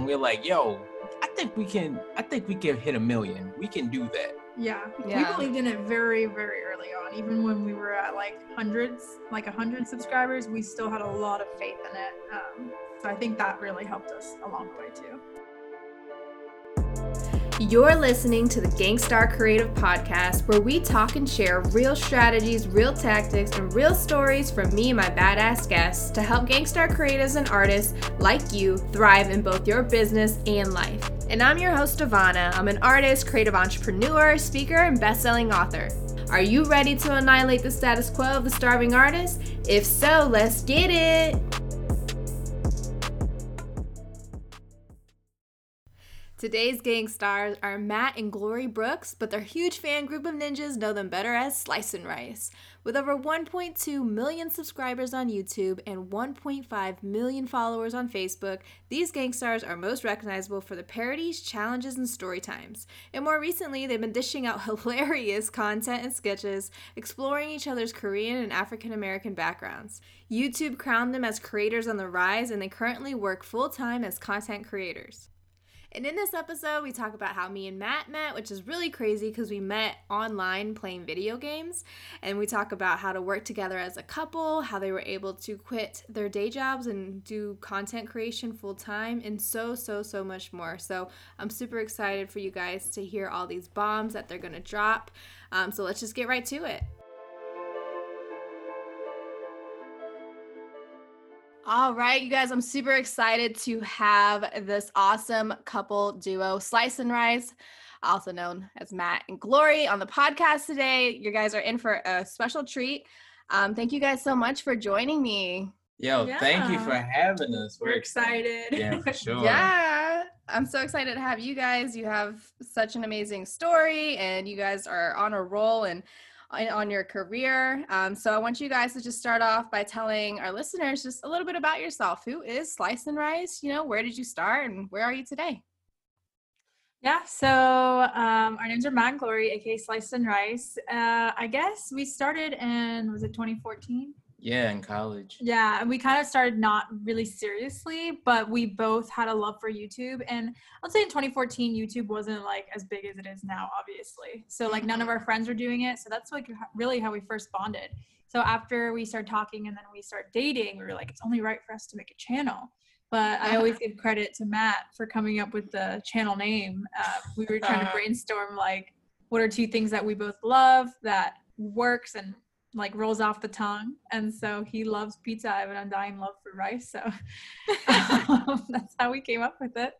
and we're like, yo, I think we can I think we can hit a million. We can do that. Yeah. Yeah. We believed in it very, very early on. Even when we were at like hundreds, like a hundred subscribers, we still had a lot of faith in it. Um, so I think that really helped us along the way too. You're listening to the Gangstar Creative Podcast, where we talk and share real strategies, real tactics, and real stories from me and my badass guests to help Gangstar creatives and artists like you thrive in both your business and life. And I'm your host, Devona. I'm an artist, creative entrepreneur, speaker, and best-selling author. Are you ready to annihilate the status quo of the starving artist? If so, let's get it! Today's gang stars are Matt and Glory Brooks, but their huge fan group of ninjas know them better as Slice and Rice. With over 1.2 million subscribers on YouTube and 1.5 million followers on Facebook, these gang stars are most recognizable for the parodies, challenges, and story times. And more recently, they've been dishing out hilarious content and sketches, exploring each other's Korean and African American backgrounds. YouTube crowned them as creators on the rise, and they currently work full time as content creators. And in this episode, we talk about how me and Matt met, which is really crazy because we met online playing video games. And we talk about how to work together as a couple, how they were able to quit their day jobs and do content creation full time, and so, so, so much more. So I'm super excited for you guys to hear all these bombs that they're going to drop. Um, so let's just get right to it. All right, you guys, I'm super excited to have this awesome couple duo, Slice and Rice, also known as Matt and Glory, on the podcast today. You guys are in for a special treat. Um, thank you guys so much for joining me. Yo, thank you for having us. We're excited. Yeah, for sure. Yeah, I'm so excited to have you guys. You have such an amazing story, and you guys are on a roll and on- on your career. Um, so I want you guys to just start off by telling our listeners just a little bit about yourself. Who is Slice and Rice? You know, where did you start, and where are you today? Yeah, so um, our names are Matt Glory, aka Slice and Rice. Uh, I guess we started in, was it 2014? Yeah, in college. Yeah, and we kind of started not really seriously, but we both had a love for YouTube. And I'd say in 2014, YouTube wasn't like as big as it is now, obviously. So like none of our friends were doing it. So that's like really how we first bonded. So after we started talking and then we started dating, we were like, it's only right for us to make a channel. But I always give credit to Matt for coming up with the channel name. Uh, we were trying to Uh. brainstorm like what are two things that we both love that works and like rolls off the tongue. And so he loves pizza. I have an undying love for rice. So um, that's how we came up with it.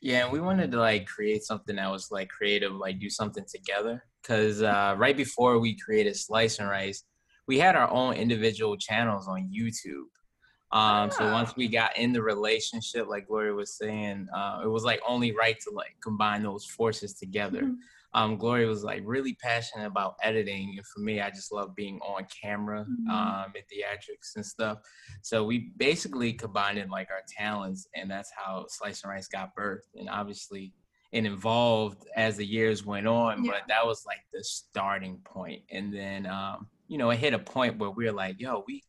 Yeah, and we wanted to like create something that was like creative, like do something together. Cause uh, right before we created Slice and Rice, we had our own individual channels on YouTube. Um, so Ah. once we got in the relationship, like Glory was saying, uh, it was like only right to like combine those forces together. Mhm. Um, Glory was like really passionate about editing, and for me, I just love being on camera, Mhm. um, and theatrics and stuff. So we basically combined like our talents, and that's how Slice and Rice got birthed. And obviously, it evolved as the years went on, Yeah. but that was like the starting point. And then, um, you know, it hit a point where we were like, "Yo, we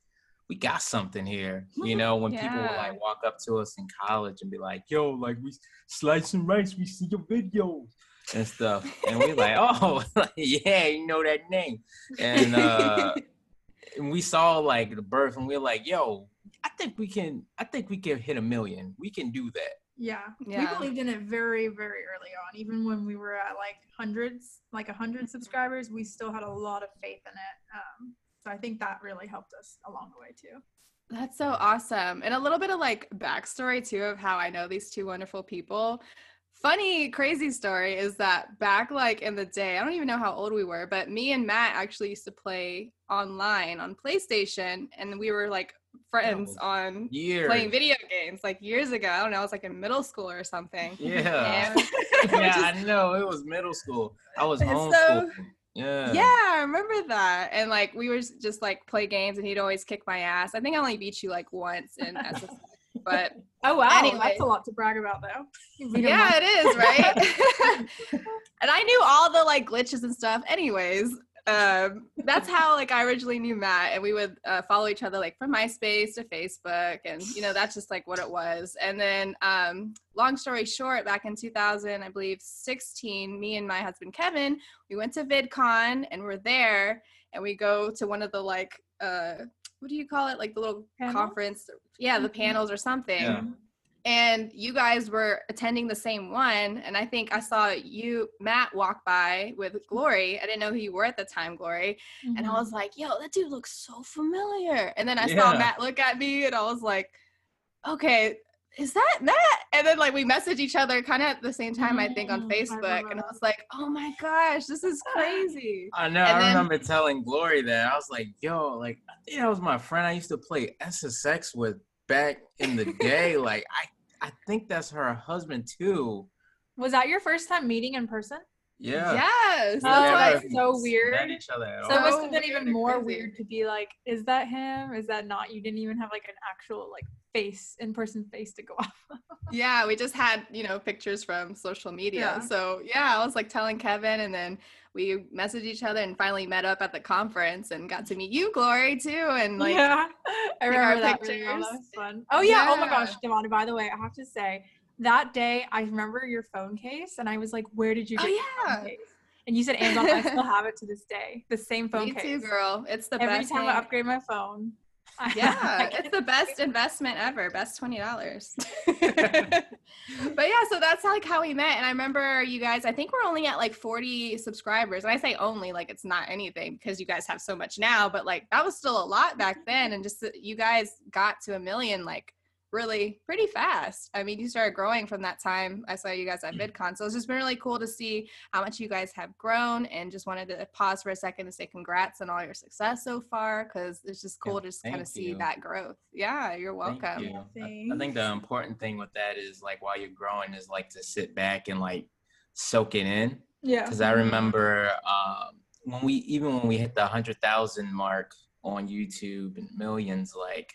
we got something here." You know, when people would like walk up to us in college and be like, "Yo, like we Slice and Rice, we see your videos." And stuff, and we like, oh, yeah, you know that name, and uh, and we saw like the birth and we are like yo i think we can i think we can hit a million we can do that Yeah. Yeah. We believed in it very, very early on. Even when we were at like hundreds, like a hundred subscribers, we still had a lot of faith in it. Um, so I think that really helped us along the way too. That's so awesome. And a little bit of like backstory too of how I know these two wonderful people. Funny, crazy story is that back like in the day, I don't even know how old we were, but me and Matt actually used to play online on PlayStation and we were like friends was on years playing video games like years ago. I don't know, I was like in middle school or something. yeah And yeah just- i know it was middle school i was homeschooled so- yeah Yeah, I remember that. And like we were just like play games and he'd always kick my ass. I think I only beat you like once in SSX, but Oh wow, Anyway. that's a lot to brag about though. You beat 'em yeah, it is, right? and I knew all the like glitches and stuff anyways. um, that's how like I originally knew Matt, and we would uh, follow each other like from MySpace to Facebook, and you know that's just like what it was. And then, um, long story short, back in 2000, I believe 16, me and my husband Kevin, we went to VidCon, and we're there, and we go to one of the like uh, what do you call it, like the little Panel? conference, yeah, the Mhm. panels or something. Yeah. And you guys were attending the same one, and I think I saw you, Matt, walk by with Glory. I didn't know who you were at the time, Glory and Mm-hmm. I was like, "Yo, that dude looks so familiar." And then I saw Matt look at me, and I was like, "Okay, is that Matt?" And then like we messaged each other kind of at the same time, I think, on Mm, I Facebook, and I was like, "Oh my gosh, this is crazy." I know. And I then- remember telling Glory that I was like, "Yo, like I think that was my friend I used to play SSX with back in the day. like I, I think that's her husband too. Was that your first time meeting in person? Yeah. Yes, Oh, that's that's why- so weird. each other So it must have been even more crazy. weird to be like, is that him? Is that not? You didn't even have like an actual like face, in person face to go off. yeah, we just had you know pictures from social media. Yeah. So yeah, I was like telling Kevin, and then we messaged each other, and finally met up at the conference, and got to meet you, Glory, too, and like. yeah, I take our remember that. really well. That was fun. Oh yeah. Oh my gosh, Devona. By the way, I have to say that day I remember your phone case, and I was like, where did you Oh, get your yeah. phone case? And you said Amazon. I still have it to this day. The same phone Me case. too, girl. It's the Every best. Every time thing. I upgrade my phone. Yeah, it's the best investment ever. Best twenty dollars. but yeah, so that's like how we met. And I remember you guys. I think we're only at like forty subscribers. And I say only like it's not anything because you guys have so much now. But like that was still a lot back then. And just you guys got to a million like really pretty fast. I mean, you started growing from that time. I saw you guys at VidCon. So it's just been really cool to see how much you guys have grown and just wanted to pause for a second to say congrats on all your success so far because it's just Yeah, cool to just kind of see that growth. Yeah, you're Thank welcome. you. I- I think the important thing with that is like while you're growing is like to sit back and like soak it in. yeah. Because I remember um, when we even when we hit the hundred thousand mark on YouTube and millions, like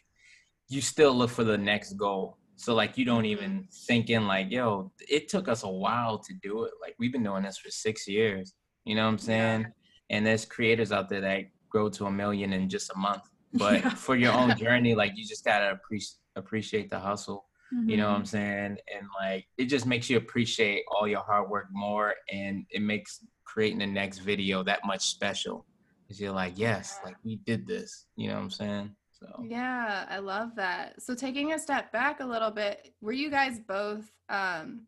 you still look for the next goal. So like you don't even mm-hmm. think in like, yo, it took us a while to do it. Like we've been doing this for six years. You know what I'm saying? And there's creators out there that grow to a million in just a month. But Yeah. for your own journey, like you just gotta appreciate appreciate the hustle. You know what. I'm mm-hmm. saying? And like it just makes you appreciate all your hard work more and it makes creating the next video that much special. Cause you're like, yes, like we did this. You know what I'm saying? So Yeah, I love that. So taking a step back a little bit, were you guys both um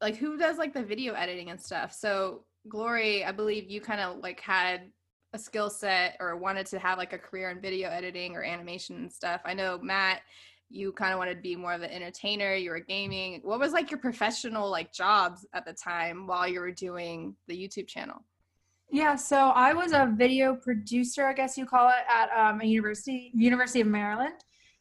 like who does like the video editing and stuff? So Glory, I believe you kind of like had a skill set or wanted to have like a career in video editing or animation and stuff. I know Matt, you kind of wanted to be more of an entertainer, you were gaming. What was like your professional like jobs at the time while you were doing the YouTube channel? Yeah, so I was a video producer, I guess you call it, at um, a university, University of Maryland.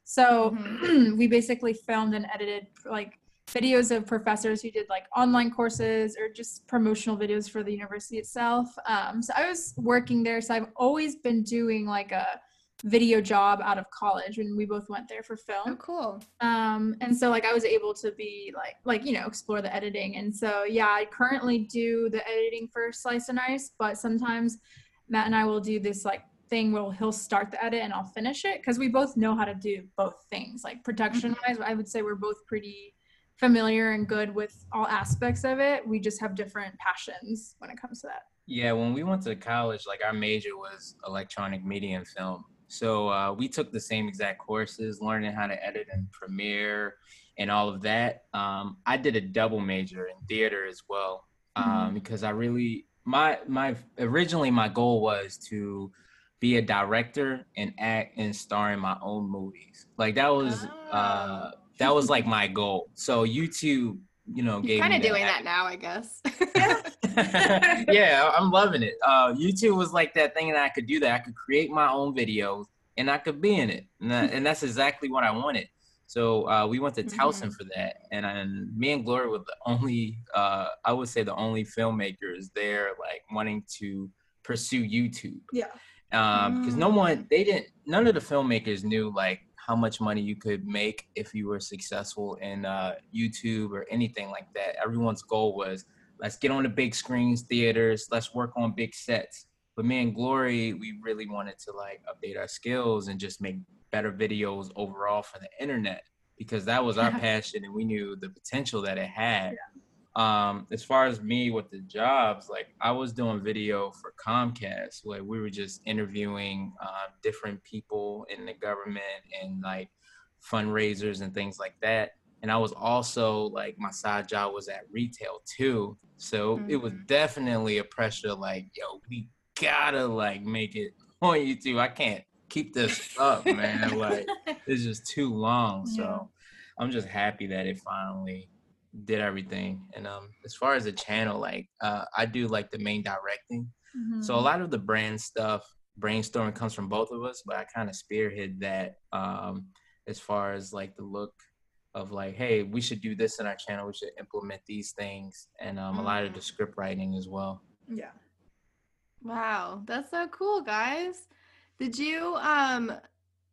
So we basically filmed and edited like videos of professors who did like online courses or just promotional videos for the university itself. Um, so I was working there, so I've always been doing like a video job out of college when we both went there for film. Oh, film cool. um and so like i was able to be like like you know explore the editing and so yeah i currently do the editing for slice and rice but sometimes matt and i will do this like thing where he'll start the edit and i'll finish it because we both know how to do both things like production wise i would say we're both pretty familiar and good with all aspects of it we just have different passions when it comes to that yeah, when we went to college, like our major was electronic media and film. So uh, we took the same exact courses, learning how to edit in Premiere and all of that. Um, I did a double major in theater as well um, Mhm. because I really my my originally my goal was to be a director and act and star in my own movies. Like that was uh, that was like my goal. So YouTube, you know, You're gave kind of doing act- that now, I guess. yeah, I'm loving it. Uh, YouTube was like that thing that I could do that. I could create my own videos and I could be in it, and, that, and that's exactly what I wanted. So uh, we went to Towson for that, and, and me and Glory were the only, uh, I would say, the only filmmakers there, like wanting to pursue YouTube. Yeah. Um, because no one, they didn't, none of the filmmakers knew like how much money you could make if you were successful in uh, YouTube or anything like that. Everyone's goal was let's get on the big screens, theaters, let's work on big sets. But me and Glory, we really wanted to like update our skills and just make better videos overall for the internet because that was our passion and we knew the potential that it had. Yeah. Um, as far as me with the jobs, like I was doing video for Comcast, where we were just interviewing uh, different people in the government and like fundraisers and things like that. And I was also like my side job was at retail too, so mm-hmm. it was mm-hmm. definitely a pressure. Like, yo, we gotta like make it on YouTube. I can't keep this up, man. like it's just too long. Yeah. So I'm just happy that it finally did everything. And um as far as the channel, like uh I do like the main directing. Mm-hmm. So a mm-hmm. lot of the brand stuff, brainstorming comes from both of us, but I kind of spearhead that um as far as like the look of like, hey, we should do this in our channel. We should implement these things, and um, mm. a lot of the mm. script writing as well. Yeah. Wow, that's so cool, guys. Did you um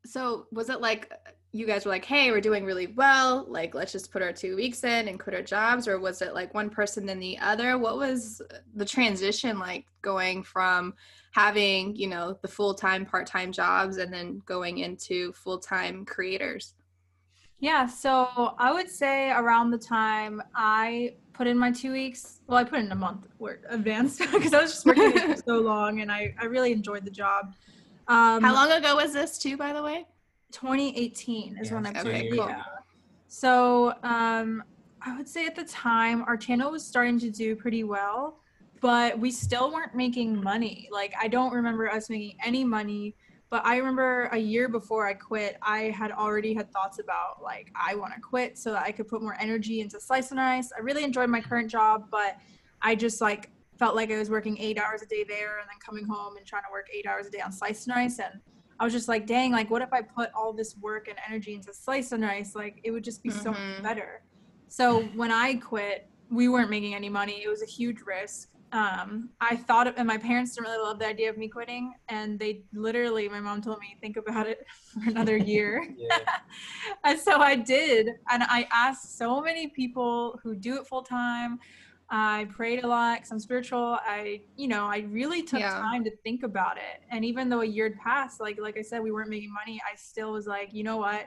so was it like you guys were like, "Hey, we're doing really well. Like, let's just put our 2 weeks in and quit our jobs," or was it like one person then the other? What was the transition like going from having, you know, the full-time, part-time jobs and then going into full-time creators? Yeah, so I would say around the time I put in my two weeks, well, I put in a month work advanced because I was just working for so long and I, I really enjoyed the job. Um, How long ago was this, too, by the way? 2018 is yeah, when I put okay, cool. Yeah. So um, I would say at the time our channel was starting to do pretty well, but we still weren't making money. Like I don't remember us making any money but I remember a year before I quit, I had already had thoughts about like I want to quit so that I could put more energy into slice and rice. I really enjoyed my current job, but I just like felt like I was working eight hours a day there and then coming home and trying to work eight hours a day on slice and rice. And I was just like, dang, like what if I put all this work and energy into slice and rice? Like it would just be mm-hmm. so much mm-hmm. better. So when I quit, we weren't making any money. It was a huge risk um, I thought, of, and my parents didn't really love the idea of me quitting, and they literally, my mom told me, think about it for another year. and so I did, and I asked so many people who do it full time. I prayed a lot because I'm spiritual. I, you know, I really took yeah. time to think about it. And even though a year had passed, like like I said, we weren't making money. I still was like, you know what?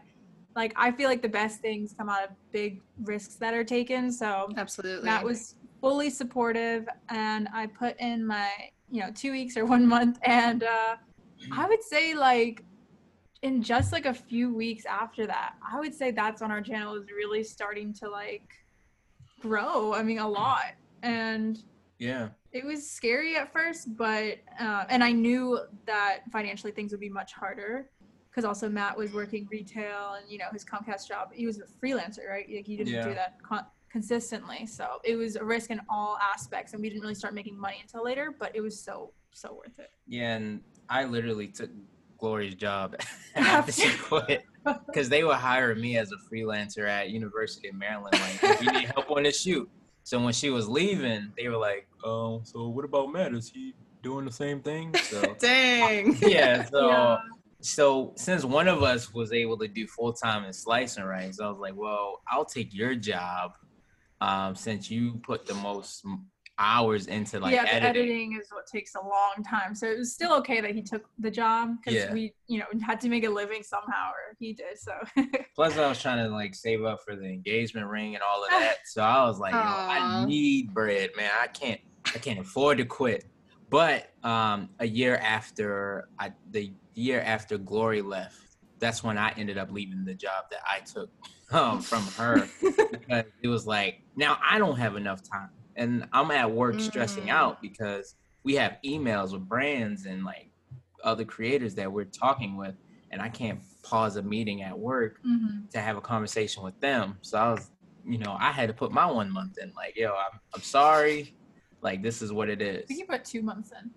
Like I feel like the best things come out of big risks that are taken. So absolutely, that was fully supportive and I put in my, you know, two weeks or one month. And uh, I would say, like, in just like a few weeks after that, I would say that's when our channel is really starting to like grow. I mean, a lot. And yeah, it was scary at first, but, uh, and I knew that financially things would be much harder because also Matt was working retail and you know his Comcast job. He was a freelancer, right? Like he didn't yeah. do that con- consistently. So it was a risk in all aspects, and we didn't really start making money until later. But it was so so worth it. Yeah, and I literally took Glory's job after she quit because they were hiring me as a freelancer at University of Maryland. Like, if you need help on the shoot. So when she was leaving, they were like, "Oh, so what about Matt? Is he doing the same thing?" So dang. Yeah. So. Yeah. So since one of us was able to do full time in slice and rice, I was like, "Well, I'll take your job um, since you put the most hours into like yeah, editing. editing is what takes a long time. So it was still okay that he took the job because yeah. we, you know, had to make a living somehow, or he did. So plus, I was trying to like save up for the engagement ring and all of that. So I was like, I need bread, man. I can't, I can't afford to quit. But um, a year after I, the year after Glory left, that's when I ended up leaving the job that I took um, from her because it was like now I don't have enough time and I'm at work stressing mm. out because we have emails with brands and like other creators that we're talking with and I can't pause a meeting at work mm-hmm. to have a conversation with them. So I was, you know, I had to put my one month in like, yo, I'm, I'm sorry. Like, this is what it is. I think you put two months in.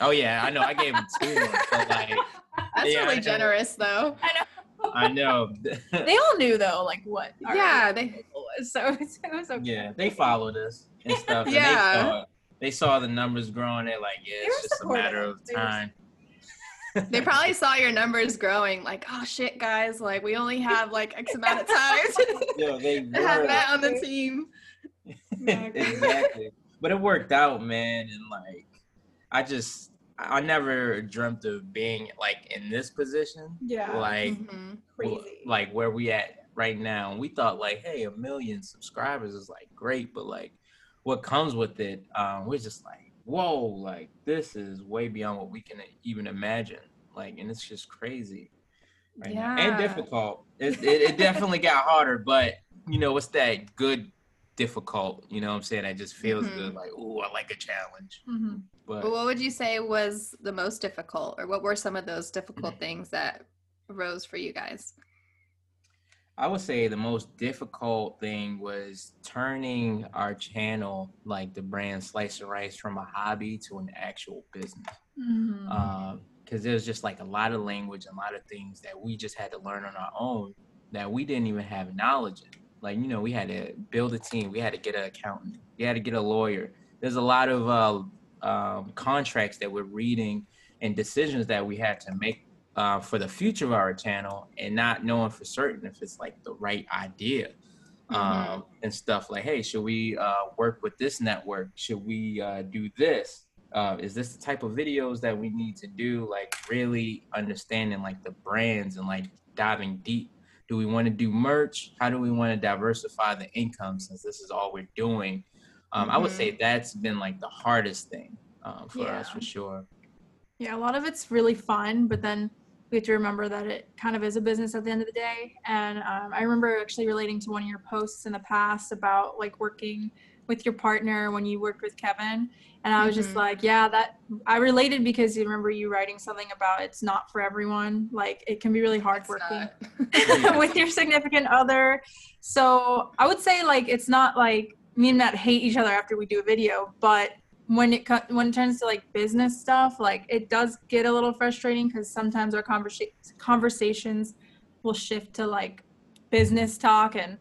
Oh yeah, I know. I gave him two months, but like, that's yeah, really generous though. I know. I know. they all knew though, like what. Yeah, they. Was, so it was, okay. Yeah, they followed us and stuff. And yeah. They saw, they saw, the numbers growing. They're like, yeah, it's just a matter of time. they probably saw your numbers growing, like, oh shit, guys, like we only have like X amount of time Yo, they have that on the team. exactly. But it worked out, man, and like I just I never dreamt of being like in this position. Yeah. Like Mhm. Crazy. like where we at right now. And we thought like, hey, a million subscribers is like great, but like what comes with it, um, we're just like, whoa, like this is way beyond what we can even imagine. Like, and it's just crazy. Right now. And difficult. It, it, it definitely got harder, but you know, it's that good difficult, you know what I'm saying? That just feels Mhm. good. Like, oh, I like a challenge. Mhm. But But what would you say was the most difficult, or what were some of those difficult things that arose for you guys? I would say the most difficult thing was turning our channel, like the brand Slice and Rice, from a hobby to an actual business. Because there's just like a lot of language, and a lot of things that we just had to learn on our own that we didn't even have knowledge in. Like, you know, we had to build a team, we had to get an accountant, we had to get a lawyer. There's a lot of uh, um, contracts that we're reading and decisions that we had to make uh, for the future of our channel and not knowing for certain if it's like the right idea um, and stuff like hey should we uh, work with this network? Should we uh, do this? Uh, is this the type of videos that we need to do? Like really understanding like the brands and like diving deep. Do we want to do merch? How do we want to diversify the income since this is all we're doing? Um, i would say that's been like the hardest thing um, for us for sure. Yeah, a lot of it's really fun, but then we have to remember that it kind of is a business at the end of the day. And um, I remember actually relating to one of your posts in the past about like working with your partner when you worked with Kevin. And I was just Mhm. like, yeah, that I related because you remember you writing something about it's not for everyone. Like it can be really hard It's working with your significant other. So I would say like it's not like me and Matt hate each other after we do a video, but when it when it turns to like business stuff, like it does get a little frustrating because sometimes our conversa- conversations will shift to like business talk and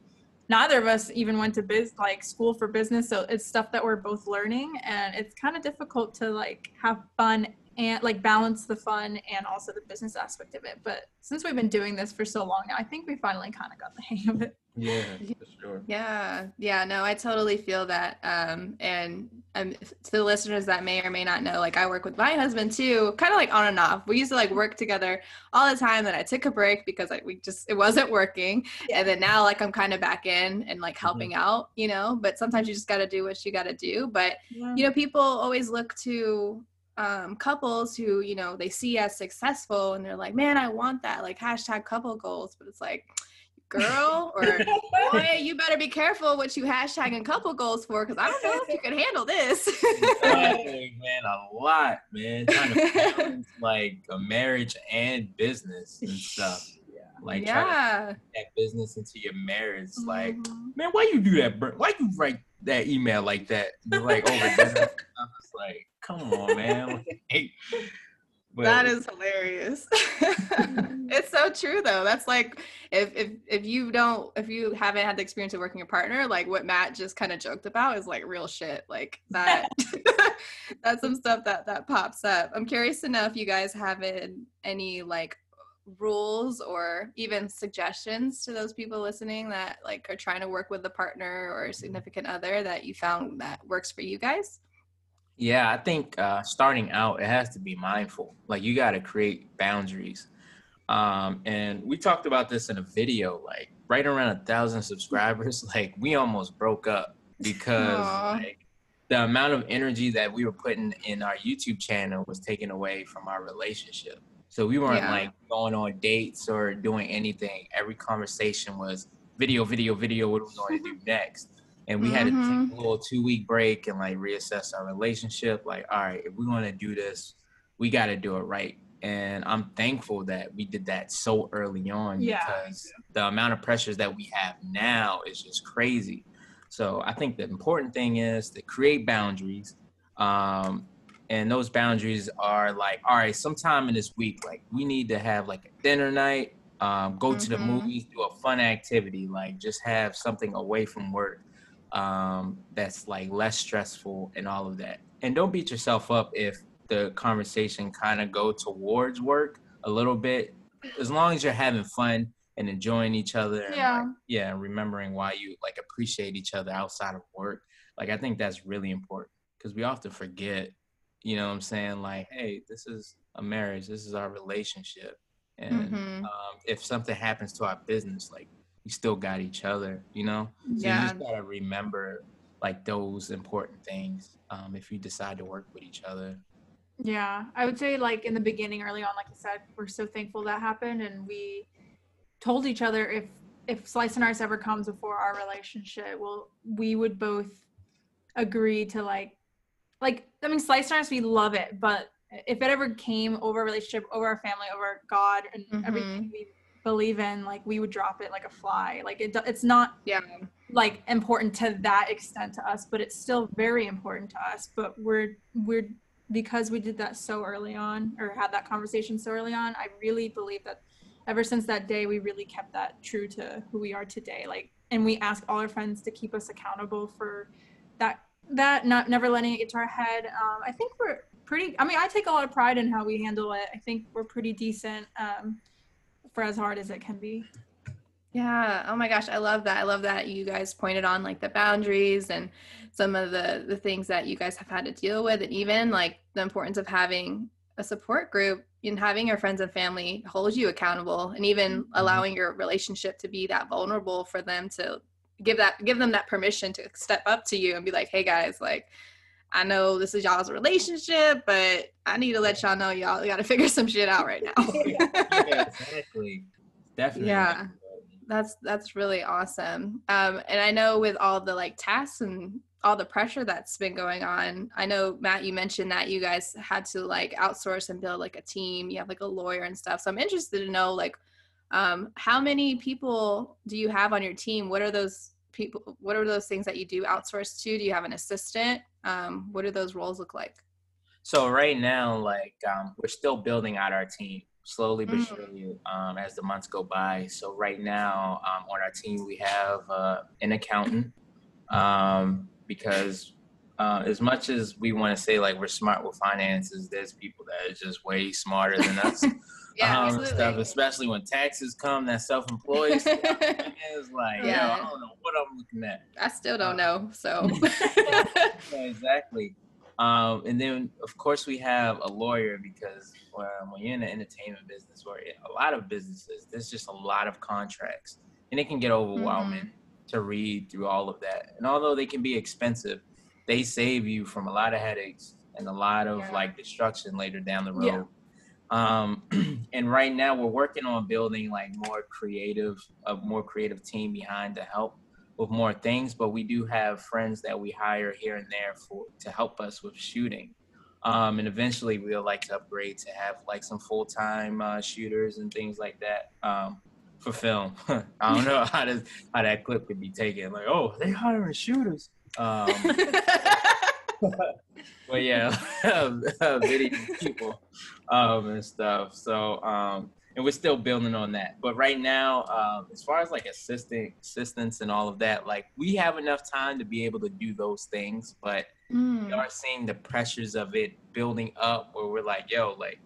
neither of us even went to biz like school for business so it's stuff that we're both learning and it's kind of difficult to like have fun and like balance the fun and also the business aspect of it but since we've been doing this for so long now i think we finally kind of got the hang of it yeah sure Yeah, yeah, no, I totally feel that. Um, and um, to the listeners that may or may not know, like I work with my husband too, kind of like on and off. We used to like work together all the time. Then I took a break because like we just it wasn't working, and then now like I'm kind of back in and like helping out, you know. But sometimes you just got to do what you got to do. But you know, people always look to um, couples who you know they see as successful, and they're like, man, I want that, like hashtag couple goals. But it's like girl or boy, you better be careful what you hashtagging couple goals for because I don't know if you can handle this. Exactly, man, a lot, man. Trying to balance like a marriage and business and stuff. Like trying to yeah. put that business into your marriage. Like, Mhm. man, why you do that, bro? Why you write that email like that? Like over dinner. I'm just like, come on, man. Like, but that is hilarious. it's so true though. That's like if if if you don't if you haven't had the experience of working a partner, like what Matt just kind of joked about is like real shit. Like that that's some stuff that that pops up. I'm curious to know if you guys have in- any like rules or even suggestions to those people listening that like are trying to work with a partner or a significant other that you found that works for you guys. Yeah, I think uh, starting out, it has to be mindful. Like you got to create boundaries. Um, and we talked about this in a video. Like right around a thousand subscribers, like we almost broke up because like the amount of energy that we were putting in our YouTube channel was taken away from our relationship. So we weren't Yeah. like going on dates or doing anything. Every conversation was video, video, video. What are we going to do next? And we had to take a little two week break and like reassess our relationship. Like, all right, if we want to do this, we got to do it right. And I'm thankful that we did that so early on Yeah. because the amount of pressures that we have now is just crazy. So I think the important thing is to create boundaries. Um, and those boundaries are like, all right, sometime in this week, like we need to have like a dinner night, um, go to the Mhm. movies, do a fun activity, like just have something away from work um, that's like less stressful and all of that. And don't beat yourself up if the conversation kind of go towards work a little bit, as long as you're having fun and enjoying each other. And Yeah. like, yeah, remembering why you like appreciate each other outside of work. Like I think that's really important because we often forget you know what I'm saying? Like, hey, this is a marriage, this is our relationship. And Mhm. um, if something happens to our business, like we still got each other, you know? So you just gotta remember like those important things um, if you decide to work with each other. Yeah, I would say like in the beginning, early on, like you said, we're so thankful that happened, and we told each other if if slice and rice ever comes before our relationship, well, we would both agree to like, like I mean, slice and rice, we love it, but if it ever came over a relationship, over our family, over God, and Mhm. everything we believe in, like we would drop it like a fly. Like it, it's not Yeah. like important to that extent to us but it's still very important to us. But we're we're because we did that so early on or had that conversation so early on i really believe that ever since that day we really kept that true to who we are today. Like and we ask all our friends to keep us accountable for that that not never letting it get to our head. Um, i think we're pretty i mean i take a lot of pride in how we handle it. I think we're pretty decent. Um, for as hard as it can be Yeah. Oh my gosh, I love that. I love that you guys pointed on like the boundaries and some of the the things that you guys have had to deal with, and even like the importance of having a support group and having your friends and family hold you accountable, and even mm-hmm. allowing your relationship to be that vulnerable for them to give that give them that permission to step up to you and be like, hey guys, like. I know this is y'all's relationship, but I need to let y'all know y'all got to figure some shit out right now. yeah, exactly. Definitely. Yeah. that's that's really awesome um and i know with all the like tasks and all the pressure that's been going on i know matt you mentioned that you guys had to like outsource and build like a team you have like a lawyer and stuff so i'm interested to know like um how many people do you have on your team what are those people what are those things that you do outsource to do you have an assistant um what do those roles look like So right now, like um, we're still building out our team slowly but Mm. surely um, as the months go by. So right now um, on our team we have uh, an accountant um, because uh, as much as we want to say like we're smart with finances, there's people that are just way smarter than us. um, stuff, especially when taxes come. That self-employed stuff is like, Yeah. yo, I don't know what I'm looking at. i still don't know so Yeah, exactly. Um, and then, of course, we have a lawyer because um, when you're in the entertainment business or a lot of businesses, there's just a lot of contracts, and it can get overwhelming to read through all of that. And although they can be expensive, they save you from a lot of headaches and a lot of Yeah. like destruction later down the road. Um, and right now, we're working on building like more creative, a more creative team behind to help with more things, but we do have friends that we hire here and there for to help us with shooting. Um, and eventually we'll like to upgrade to have like some full time uh, shooters and things like that um, for film. I don't know how does how that clip could be taken. Like, oh, they hiring shooters. Um, but yeah, video people um, and stuff. So, um, and we're still building on that. But right now, um, as far as like assistant assistants and all of that, like we have enough time to be able to do those things. But Mm. we are seeing the pressures of it building up, where we're like, yo, like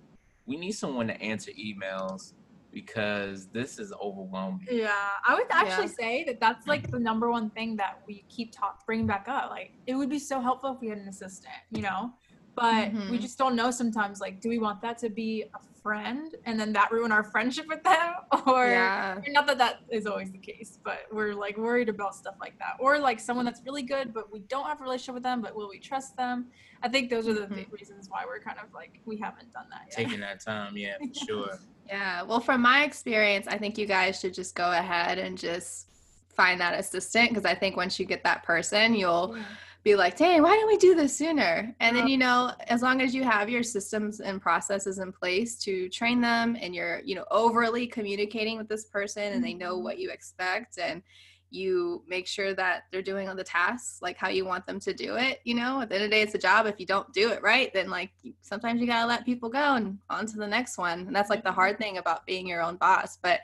we need someone to answer emails because this is overwhelming. Yeah, I would actually Yeah. say that that's like the number one thing that we keep talk bringing back up. Like, it would be so helpful if we had an assistant, you know. But we Mhm. just don't know sometimes. Like, do we want that to be a friend and then that ruin our friendship with them, or yeah not that that is always the case, but we're like worried about stuff like that, or like someone that's really good, but we don't have a relationship with them, but will we trust them? I think those are the Mhm. big reasons why we're kind of like we haven't done that yet. Taking that time, yeah, for sure. Yeah. Well, from my experience, I think you guys should just go ahead and just find that assistant because I think once you get that person, you'll Yeah. be like, dang, why didn't we do this sooner? And then, you know, as long as you have your systems and processes in place to train them and you're, you know, overly communicating with this person and they know Mhm. what you expect and you make sure that they're doing all the tasks like how you want them to do it you know at the end of the day it's a job if you don't do it right then like sometimes you gotta let people go and on to the next one and that's like the hard thing about being your own boss but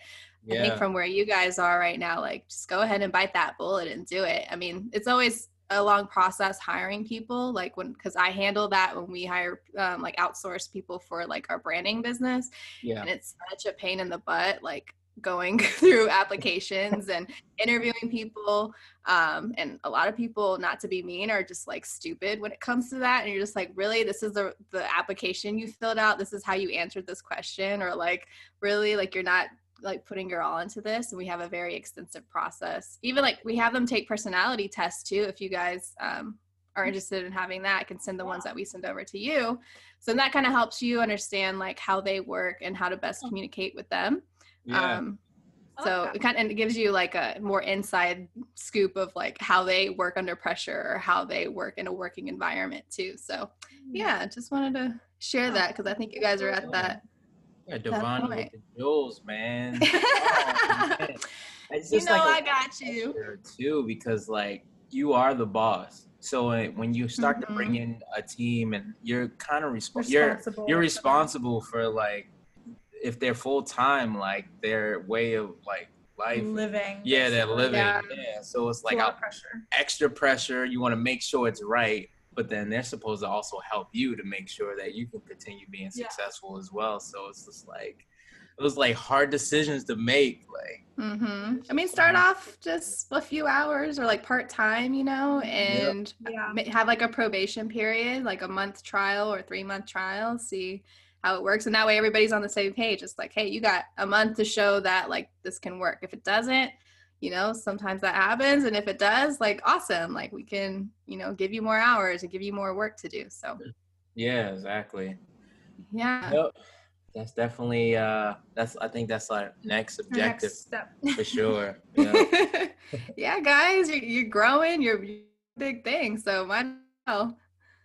I think from where you guys are right now, like just go ahead and bite that bullet and do it. I mean, it's always a long process hiring people, like when because I handle that when we hire um, like outsource people for like our branding business, Yeah. and it's such a pain in the butt. Like going through applications and interviewing people um, and a lot of people not to be mean are just like stupid when it comes to that and you're just like really? This is the the application you filled out? This is how you answered this question? Or like really? Like you're not like putting your all into this? And we have a very extensive process. Even like we have them take personality tests too if you guys um, are interested in having that i can send the ones that we send over to you. So that kind of helps you understand like how they work and how to best communicate with them Yeah. um, I like so that. it kind of and it gives you like a more inside scoop of like how they work under pressure or how they work in a working environment too so yeah just wanted to share that because i think you guys are at that yeah, Devon with point. the jewels, man. Oh, man. It's you know like i got you too because like you are the boss. So uh, when you start to bring in a team and you're kind of resp- you're Responsible you're responsible for like if they're full time like their way of like life. living. Yeah, they're living. Yeah. Yeah. So it's It's like a lot a of pressure. extra pressure. You want to make sure it's right, but then they're supposed to also help you to make sure that you can continue being Yeah. successful as well. So it's just like it was like hard decisions to make. Like hmm i mean start off just a few hours or like part-time you know and Yeah. have like a probation period like a month trial or three month trial see how it works and that way everybody's on the same page it's like hey you got a month to show that like this can work if it doesn't you know sometimes that happens and if it does like awesome like we can you know give you more hours and give you more work to do so yeah, exactly. yeah. That's definitely uh that's I think that's our next Our objective next step. for sure. Yeah. yeah guys you're, you're growing you're big thing so might well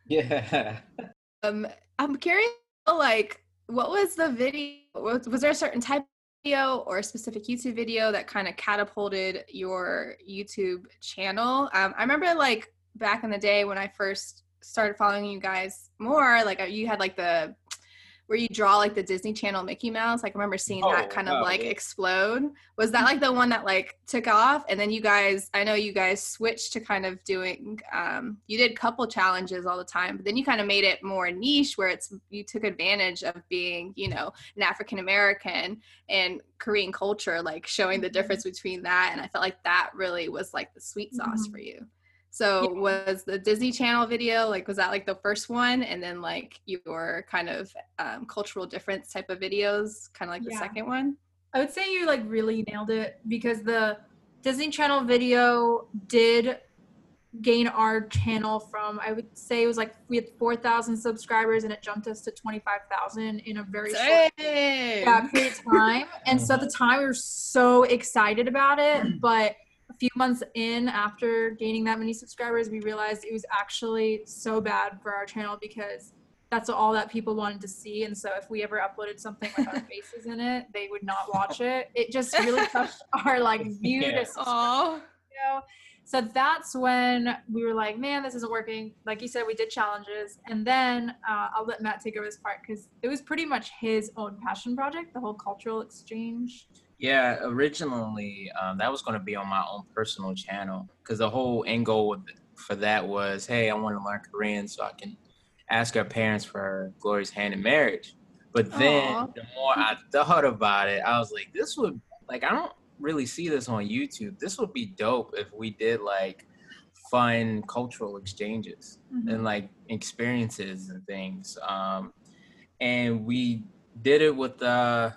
yeah. Um, I'm curious, like, what was the video? Was, was there a certain type of video or a specific YouTube video that kind of catapulted your YouTube channel? Um, I remember, like, back in the day when I first started following you guys more, like, uh, you had like the where you draw like the Disney Channel Mickey Mouse. Like, I remember seeing Oh, that kind wow, of like explode. Was that like the one that like took off? And then you guys, I know you guys switched to kind of doing, um, you did couple challenges all the time, but then you kind of made it more niche where it's, you took advantage of being, you know, an African American and Korean culture, like showing the difference between that. And I felt like that really was like the sweet sauce Mhm. for you. So Yeah. was the Disney Channel video like was that like the first one, and then like your kind of um, cultural difference type of videos, kind of like the second one? I would say you like really nailed it because the Disney Channel video did gain our channel from I would say it was like we had 4,000 subscribers and it jumped us to 25,000 in a very short yeah, period of time. And so at the time we were so excited about it, but few months in after gaining that many subscribers, we realized it was actually so bad for our channel because that's all that people wanted to see. And so if we ever uploaded something with our faces in it, they would not watch it. It just really touched our like view Yeah. to subscribe So that's when we were like, man, this isn't working. Like you said, we did challenges. And then uh, I'll let Matt take over this part because it was pretty much his own passion project, the whole cultural exchange. Yeah, originally um, that was going to be on my own personal channel because the whole end goal with, for that was, hey, I want to learn Korean so I can ask our parents for Glory's hand in marriage. But then Aw. the more I thought about it, I was like, this would like I don't really see this on YouTube. This would be dope if we did like fun cultural exchanges and like experiences and things. Um, and we did it with uh,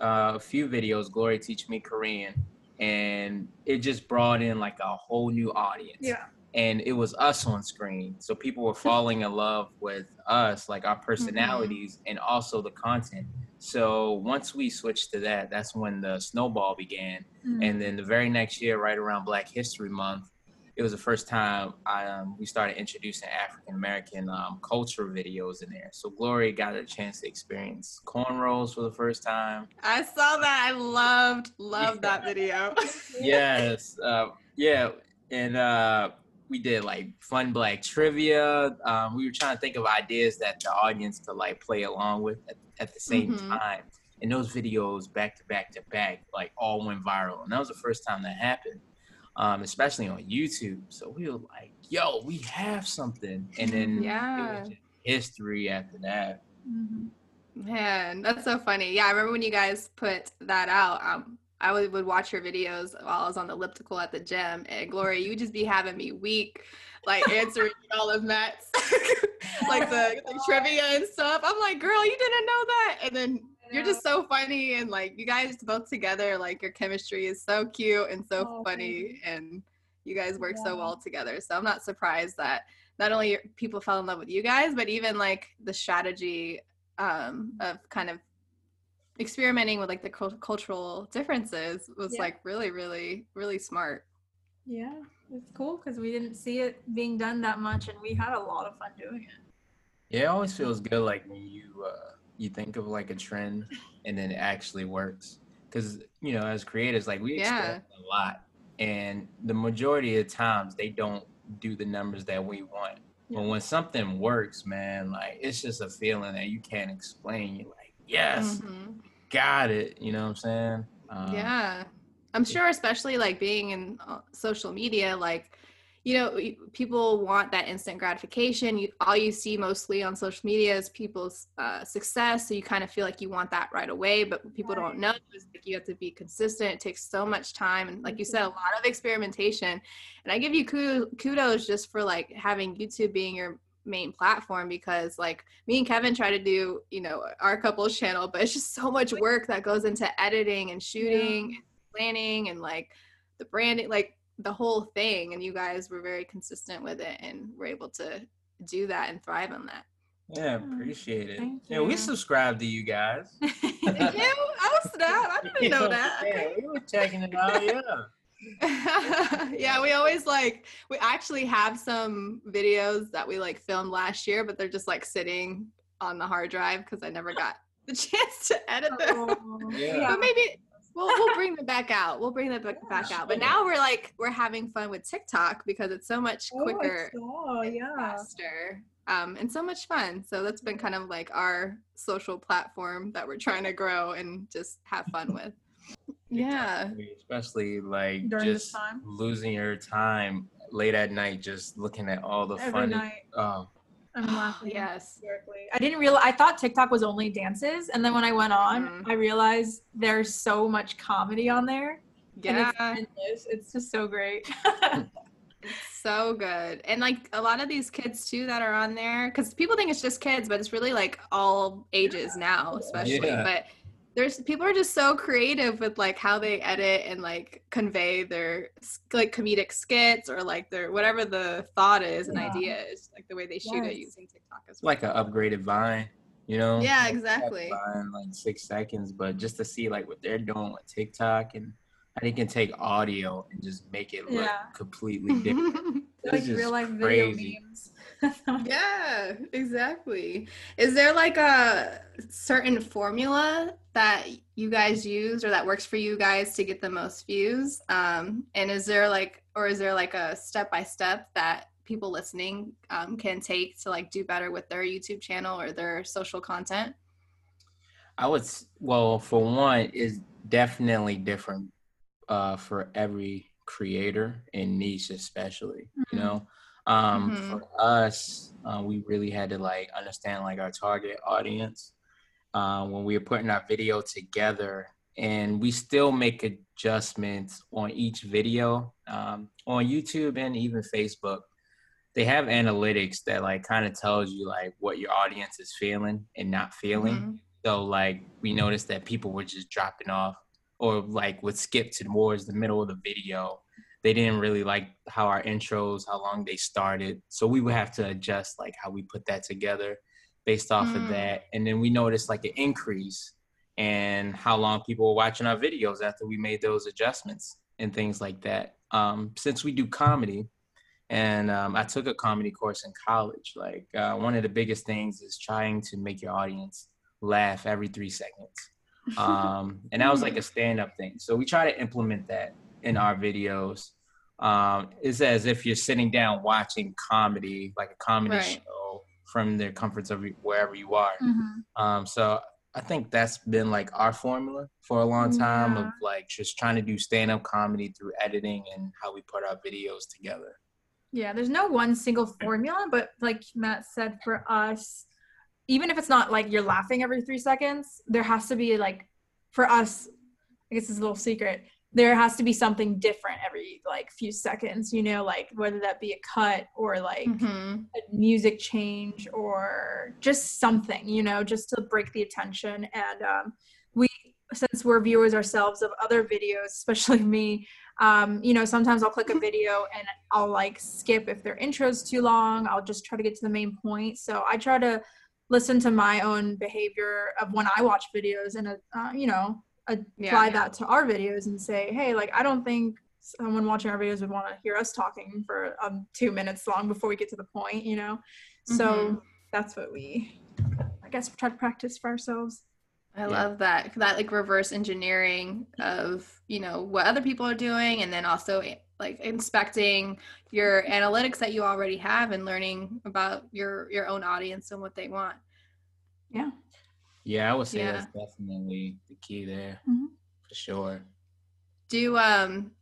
uh, a few videos. Glory teach me Korean, and it just brought in like a whole new audience. Yeah. And it was us on screen, so people were falling in love with us, like our personalities, and also the content. So once we switched to that, that's when the snowball began. Mm-hmm. And then the very next year, right around Black History Month, it was the first time I, um, we started introducing African American um, culture videos in there. So Glory got a chance to experience cornrows for the first time. I saw that. I loved loved that video. Yes, uh, yeah, and uh, we did like fun Black trivia. Um, we were trying to think of ideas that the audience could like play along with at, at the same Mhm. time. And those videos back to back to back, like all went viral. And that was the first time that happened, um, especially on YouTube. So we were like, yo, we have something. And then Yeah. it was just history after that. Mhm. Man, that's so funny. Yeah, I remember when you guys put that out. Um, I would, would watch your videos while I was on the elliptical at the gym, and Glory, you would just be having me weak, like answering all of Matt's, like the, the trivia and stuff. I'm like, girl, you didn't know that, and then you're just so funny, and like you guys both together, like your chemistry is so cute and so Oh, funny, and you guys work so well together. So I'm not surprised that not only your- people fell in love with you guys, but even like the strategy um, of kind of experimenting with like the cul- cultural differences was Yeah. like really, really, really smart. Yeah, it's cool because we didn't see it being done that much, and we had a lot of fun doing it. Yeah, it always feels good like when you uh, you think of like a trend and then it actually works. Because you know, as creators, like we Yeah. a lot, and the majority of times they don't do the numbers that we want. But when something works, man, like it's just a feeling that you can't explain. You're like, yes, Mhm. got it. You know what I'm saying? Um, yeah i'm sure especially like being in uh, social media like you know people want that instant gratification. You all you see mostly on social media is people's uh, success so you kind of feel like you want that right away but people don't know is like you have to be consistent. It takes so much time and like you said a lot of experimentation. And i give you kudos, just for like having youtube being your main platform because like me and Kevin try to do, you know, our couples channel, but it's just so much work that goes into editing and shooting and planning and like the branding, like the whole thing. And you guys were very consistent with it and were able to do that and thrive on that. Yeah, oh, appreciate it. Thank Yeah, we subscribe to you guys. Thank you. Oh snap. I didn't know that. Yeah, we were checking it out. Yeah. yeah, we always like we actually have some videos that we like filmed last year, but they're just like sitting on the hard drive because I never got the chance to edit them. Oh, Yeah. But maybe we'll we'll bring them back out. We'll bring them back, back out. But now we're like we're having fun with TikTok because it's so much Oh, quicker, saw, and yeah. faster, um, and so much fun. So that's been kind of like our social platform that we're trying to grow and just have fun with. Yeah. Especially like During this just time? losing your time late at night, just looking at all the Every funny. night. Oh, I'm laughing. yes. I didn't realize. I thought TikTok was only dances, and then when I went on, Mhm. I realized there's so much comedy on there. Yeah. it's, endless. it's just so great. so good and like a lot of these kids too that are on there because people think it's just kids but it's really like all ages now especially Yeah. but there's people are just so creative with like how they edit and like convey their like comedic skits or like their whatever the thought is and Yeah. idea is like the way they shoot it using tiktok as well like an upgraded Vine, you know? Yeah, exactly. Vine, like six seconds, but just to see like what they're doing with TikTok and how they can take audio and just make it look Yeah. completely different. like real life video crazy. memes. Yeah, exactly. Is there like a certain formula that you guys use or that works for you guys to get the most views? Um, and is there like, or is there like a step by step that people listening um, can take to like do better with their YouTube channel or their social content? I would, well, for one, is definitely different uh, for every creator and niche, especially. You Mhm. know, um, Mhm. for us, uh, we really had to like understand like our target audience uh, when we were putting our video together, and we still make adjustments on each video um, on YouTube and even Facebook. They have analytics that like kind of tells you like what your audience is feeling and not feeling. Mhm. So like we noticed that people were just dropping off or like would skip towards the middle of the video. They didn't really like how our intros, how long they started. So we would have to adjust like how we put that together based off of Mm. that. And then we noticed like an increase in how long people were watching our videos after we made those adjustments and things like that. Um, since we do comedy, and um, I took a comedy course in college. Like uh, one of the biggest things is trying to make your audience laugh every three seconds. Um, and that was like a stand up thing. So we try to implement that in our videos. Um, it's as if you're sitting down watching comedy, like a comedy Right. show from the comforts of wherever you are. Mhm. Um, so I think that's been like our formula for a long time of like just trying to do stand up comedy through editing and how we put our videos together. Yeah, there's no one single formula, but like Matt said, for us, even if it's not like you're laughing every three seconds, there has to be like for us, I guess it's a little secret. There has to be something different every like few seconds, you know, like whether that be a cut or like Mhm. a music change or just something, you know, just to break the attention. And um, we, since we're viewers ourselves of other videos, especially me, um, you know, sometimes I'll click a video and I'll like skip if their intro's too long. I'll just try to get to the main point. So I try to listen to my own behavior of when I watch videos and, uh, you know, apply Yeah. that to our videos and say, hey, like, I don't think someone watching our videos would want to hear us talking for um, two minutes long before we get to the point, you know? So Mhm. that's what we, I guess, try to practice for ourselves. I Yeah. love that that like reverse engineering of you know what other people are doing, and then also like inspecting your analytics that you already have and learning about your your own audience and what they want. Yeah. Yeah, I would say Yeah. that's definitely the key there Mhm. for sure. Do um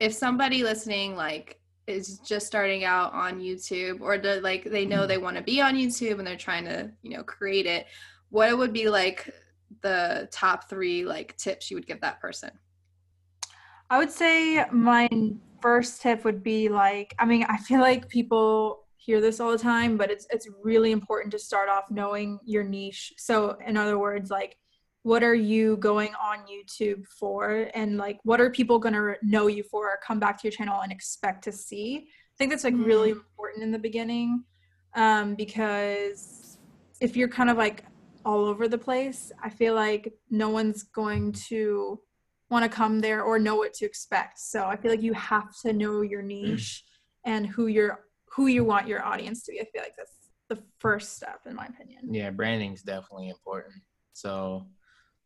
if somebody listening like is just starting out on YouTube or the like they know they want to be on YouTube and they're trying to, you know, create it, what it would be like the top 3 like tips you would give that person? I would say my first tip would be like, I mean, I feel like people hear this all the time, but it's it's really important to start off knowing your niche. So, in other words, like what are you going on YouTube for and like what are people going to know you for or come back to your channel and expect to see? I think that's like really important in the beginning um because if you're kind of like all over the place, I feel like no one's going to want to come there or know what to expect. So I feel like you have to know your niche and who you're who you want your audience to be. I feel like that's the first step in my opinion. Yeah, branding's definitely important. So,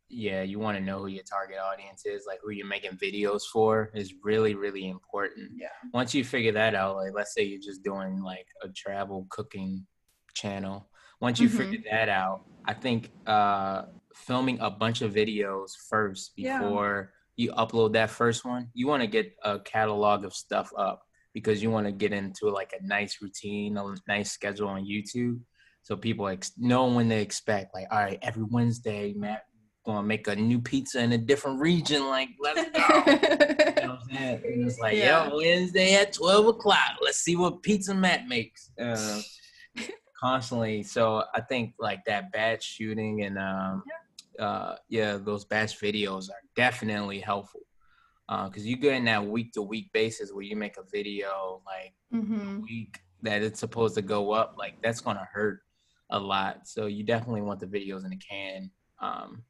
yeah, you want to know who your target audience is, like who you're making videos for is really, really important. Yeah. Once you figure that out, like let's say you're just doing like a travel cooking channel. Once you Mhm. figure that out, I think uh filming a bunch of videos first Yeah. before you upload that first one, you want to get a catalog of stuff up because you want to get into like a nice routine, a nice schedule on YouTube. So people ex- know when they expect, like, all right, every Wednesday, Matt gonna make a new pizza in a different region. Like, let's go. You know what I'm saying? And it's like, Yeah. yo, Wednesday at 12 o'clock. Let's see what pizza Matt makes. Uh, constantly. So I think like that batch shooting and um, uh, yeah, those batch videos are definitely helpful. Because you get in that week to week basis where you make a video like Mhm. week that it's supposed to go up, like that's gonna hurt a lot. So you definitely want the videos in the can, um,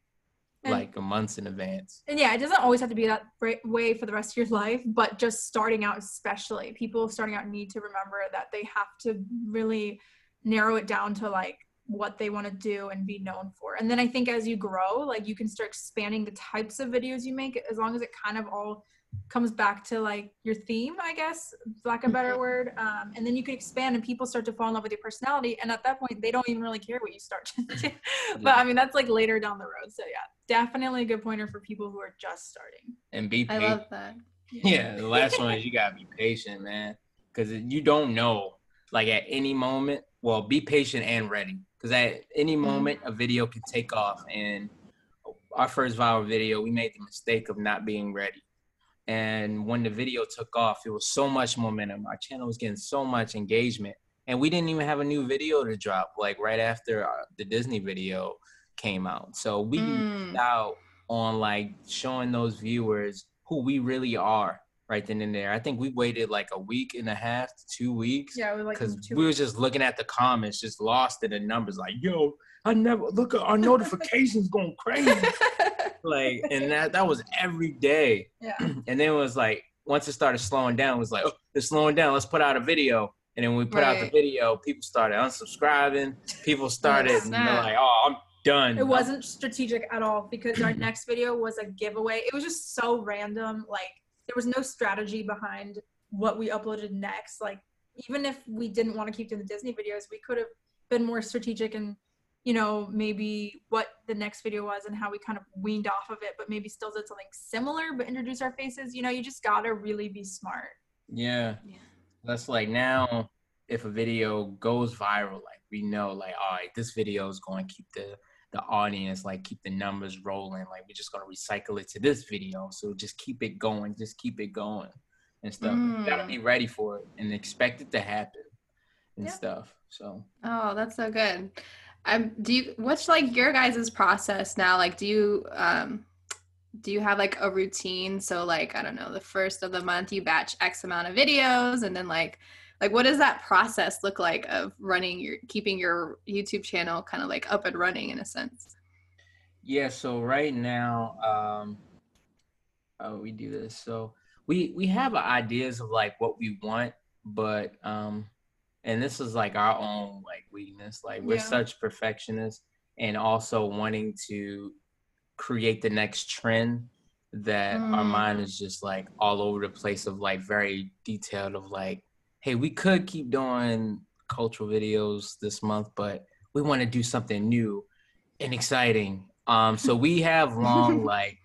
And- like a months in advance. And yeah, it doesn't always have to be that way for the rest of your life, but just starting out, especially people starting out need to remember that they have to really narrow it down to like what they want to do and be known for. And then I think as you grow, like you can start expanding the types of videos you make as long as it kind of all comes back to like your theme, I guess, for lack of a better Mhm. word. Um, and then you can expand and people start to fall in love with your personality. And at that point, they don't even really care what you start to but I mean, that's like later down the road. So yeah, definitely a good pointer for people who are just starting. And be I patient. love that. Yeah, the last one is you gotta be patient, man, because you don't know. Like at any moment, well, be patient and ready, because at any moment a video can take off. And our first viral video, we made the mistake of not being ready. And when the video took off, it was so much momentum. Our channel was getting so much engagement, and we didn't even have a new video to drop. Like right after uh, the Disney video came out, so we Mm. out on like showing those viewers who we really are right then and there. I think we waited like a week and a half two weeks Yeah, it was like because we were just looking at the comments, just lost in the numbers. Like, yo, I never look at our notifications going crazy. like, and that that was every day. yeah. And then it was like once it started slowing down, it was like, oh, it's slowing down. Let's put out a video. And then when we put out the video, people started unsubscribing. People started and they're like, oh, I'm done. It wasn't strategic at all because our next video was a giveaway. It was just so random. Like there was no strategy behind what we uploaded next. Like even if we didn't want to keep doing the Disney videos, we could have been more strategic and you know maybe what the next video was and how we kind of weaned off of it, but maybe still did something similar but introduce our faces. You know, you just gotta really be smart. Yeah. Yeah. That's like now if a video goes viral, like we know, like all right, this video is going to keep the the audience, like keep the numbers rolling. Like we're just gonna recycle it to this video, so just keep it going, just keep it going and stuff. Mm. You gotta be ready for it and expect it to happen and yeah. stuff. So. Oh, that's so good. Um, do you? What's like your guys' process now? Like, do you um do you have like a routine so like i don't know the first of the month you batch x amount of videos and then like like what does that process look like of running your keeping your youtube channel kind of like up and running in a sense yeah so right now um oh we do this so we we have ideas of like what we want but um and this is like our own like weakness like we're yeah. such perfectionists and also wanting to create the next trend that mm. our mind is just like all over the place of like very detailed of like hey we could keep doing cultural videos this month but we want to do something new and exciting um so we have long like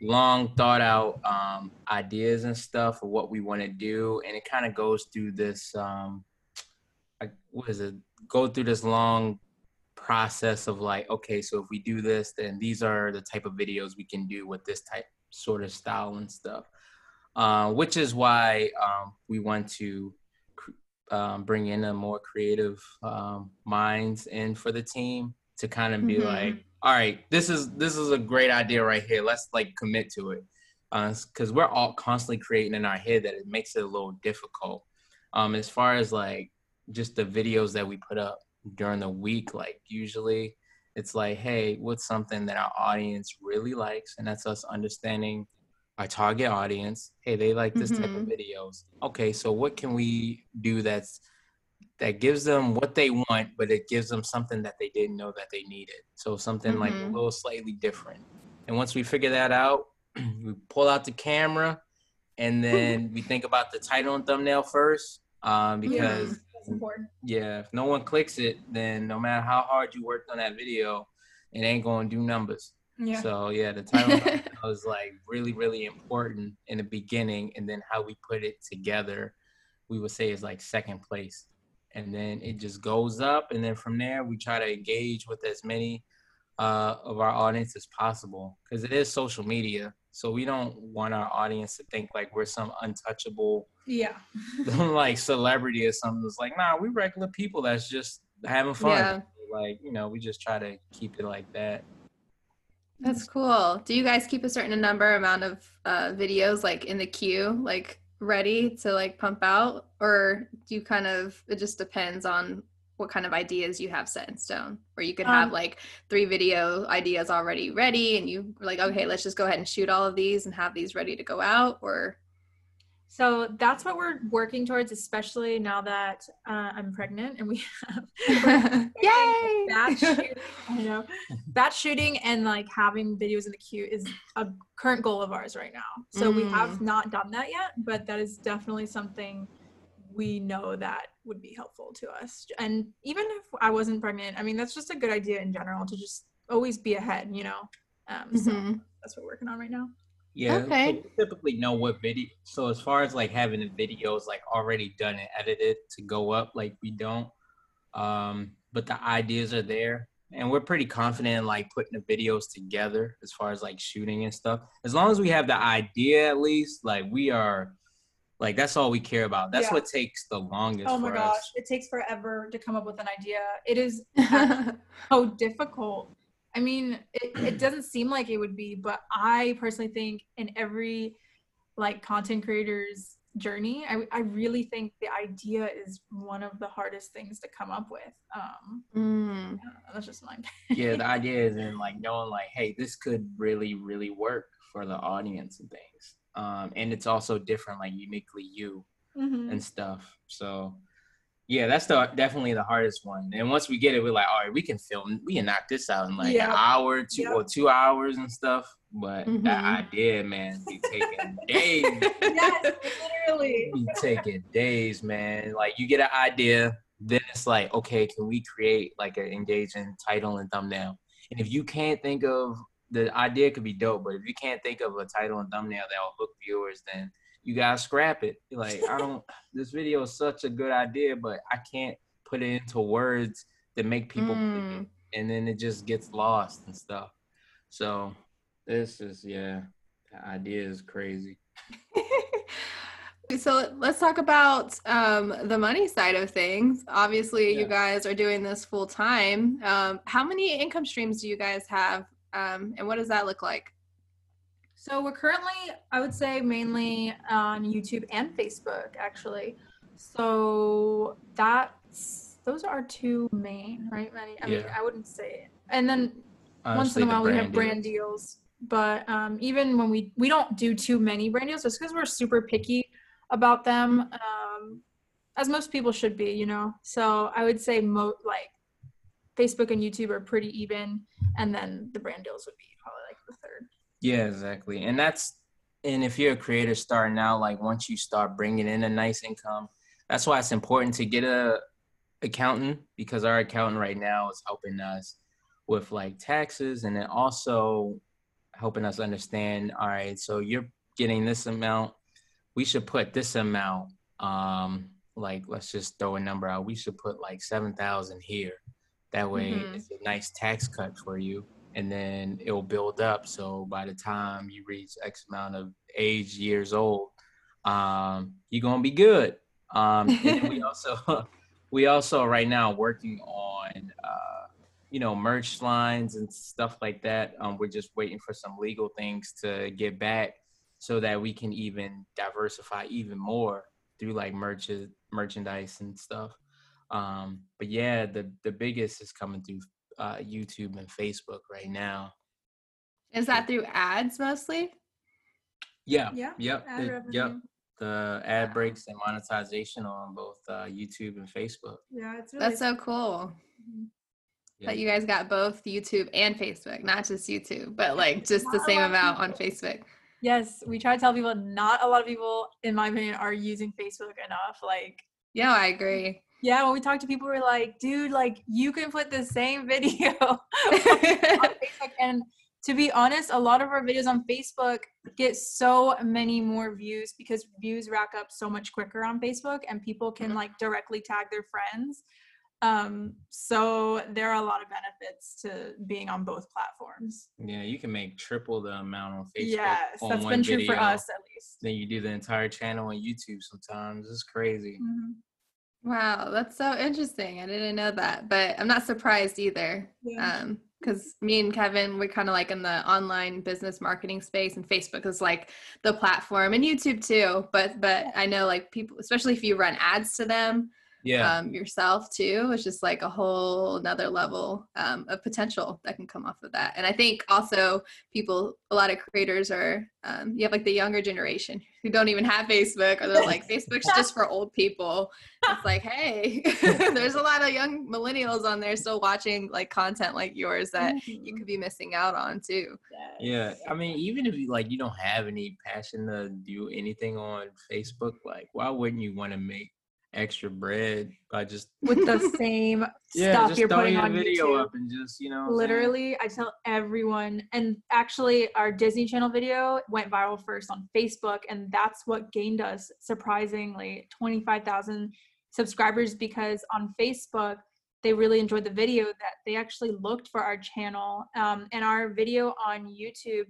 long thought out um ideas and stuff of what we want to do and it kind of goes through this um like what is it go through this long process of like, okay, so if we do this, then these are the type of videos we can do with this type sort of style and stuff. Uh, which is why um, we want to um, bring in a more creative um, minds in for the team to kind of be mm-hmm. like, all right, this is this is a great idea right here. Let's like commit to it, because uh, we're all constantly creating in our head that it makes it a little difficult. Um, as far as like just the videos that we put up, during the week like usually it's like hey what's something that our audience really likes and that's us understanding our target audience hey they like this mm-hmm. type of mm-hmm. videos okay so what can we do that's that gives them what they want but it gives them something that they didn't know that they needed so something mm-hmm. like a mm-hmm. little slightly different and once we figure that out we pull out the camera and then we think about the title and thumbnail first um, because important. Yeah, if no one clicks it, then no matter how hard you worked on that video, it ain't gonna do numbers. Yeah. So yeah, the title was like really, really important in the beginning, and then how we put it together, we would say is like second place, and then it just goes up, and then from there we try to engage with as many uh, of our audience as possible because it is social media. So we don't want our audience to think like we're some untouchable, yeah, like celebrity or something. It's like, nah, we regular people that's just having fun. Yeah. Like, you know, we just try to keep it like that. That's cool. Do you guys keep a certain number amount of uh, videos like in the queue, like ready to like pump out, or do you kind of it just depends on what kind of ideas you have set in stone? Or you could have um, like three video ideas already ready and you like okay let's just go ahead and shoot all of these and have these ready to go out? Or so that's what we're working towards especially now that uh, i'm pregnant and we have yay batch shooting, I know batch shooting and like having videos in the queue is a current goal of ours right now so mm. we have mm. not done that yet but that is definitely something we know that would be helpful to us. And even if I wasn't pregnant, I mean, that's just a good idea in general to just always be ahead, you know? Um, so mm-hmm. that's what we're working on right now. Yeah. Okay. So typically know what video. So as far as like having the videos like already done and edited to go up, like we don't. Um, but the ideas are there, and we're pretty confident in like putting the videos together as far as like shooting and stuff. As long as we have the idea, at least like we are like that's all we care about. That's yeah. what takes the longest. Oh my gosh, us. it takes forever to come up with an idea. It is so difficult. I mean, it, it doesn't seem like it would be, but I personally think in every like content creator's journey, I, I really think the idea is one of the hardest things to come up with. Um, mm. know, that's just mine. yeah, the idea is in like knowing like, hey, this could really, really work for the audience and things um, and it's also different, like uniquely you mm-hmm. and stuff. So yeah, that's the definitely the hardest one. And once we get it, we're like, all right, we can film, we can knock this out in like an hour, two or two hours and stuff. But mm-hmm. that idea, man, be taking days. yes, literally. Be taking days, man. Like you get an idea, then it's like, okay, can we create like an engaging title and thumbnail? And if you can't think of the idea could be dope, but if you can't think of a title and thumbnail that will hook viewers, then you gotta scrap it. Like, I don't. this video is such a good idea, but I can't put it into words that make people, Mm. and then it just gets lost and stuff. So this is yeah, the idea is crazy. so let's talk about um, the money side of things. Obviously, you guys are doing this full time. Um, how many income streams do you guys have, um, and what does that look like? So we're currently, I would say, mainly on YouTube and Facebook, actually. So that's those are our two main, right? Manny? I mean, Yeah. I wouldn't say, and then once in a while we have deal. brand deals. But um, even when we we don't do too many brand deals, just because we're super picky about them, um, as most people should be, you know. So I would say mo like Facebook and YouTube are pretty even, and then the brand deals would be probably like the third. Yeah, exactly. And that's and if you're a creator starting out, like once you start bringing in a nice income, that's why it's important to get a accountant because our accountant right now is helping us with like taxes and then also helping us understand, all right, so you're getting this amount, we should put this amount um like let's just throw a number out. We should put like 7,000 here. That way Mhm. it's a nice tax cut for you and then it'll build up. So by the time you reach X amount of age, years old, um, you're gonna be good. Um, and we also, we also right now working on, uh, you know, merch lines and stuff like that. Um, we're just waiting for some legal things to get back so that we can even diversify even more through like merch merchandise and stuff. Um, but yeah, the the biggest is coming through uh, YouTube and Facebook right now. Is that through ads mostly? Yeah. Yeah, Yep. ad it- yep. The ad Wow. breaks and monetization on both uh, YouTube and Facebook. Yeah, it's really That's so cool Mhm. Yeah. that you guys got both YouTube and Facebook, not just YouTube, but like just the Not a same amount on. Facebook. Yes, we try to tell people not a lot of people, in my opinion, are using Facebook enough. Like, Yeah, I agree. Yeah, when we talk to people, we're like, dude, like you can put the same video on Facebook. And to be honest, a lot of our videos on Facebook get so many more views because views rack up so much quicker on Facebook and people can Mhm. like directly tag their friends. Um, so there are a lot of benefits to being on both platforms. Yeah, you can make triple the amount on Facebook. yes, on that's been true for us at least. Then you do the entire channel on YouTube sometimes. It's crazy. Mhm. Wow, that's so interesting. I didn't know that, but I'm not surprised either. Yeah. Um, because me and Kevin, we're kind of like in the online business marketing space, and Facebook is like the platform, and YouTube too. But but I know like people, especially if you run ads to them, Yeah. um, yourself too. It's just like a whole another level um, of potential that can come off of that. And I think also people, a lot of creators are, um, you have like the younger generation who don't even have Facebook, or they're like, Facebook's just for old people. It's like, hey, there's a lot of young millennials on there still watching like content like yours that you mm-hmm. could be missing out on too. Yeah, I mean, even if you like you don't have any passion to do anything on Facebook, like why wouldn't you want to make extra bread by just with the same yeah, stuff just you're putting your on video YouTube. up and just you know what I'm saying? Literally, I tell everyone, and actually, our Disney Channel video went viral first on Facebook, and that's what gained us surprisingly 25,000 subscribers because on Facebook, they really enjoyed the video that they actually looked for our channel. Um, and our video on YouTube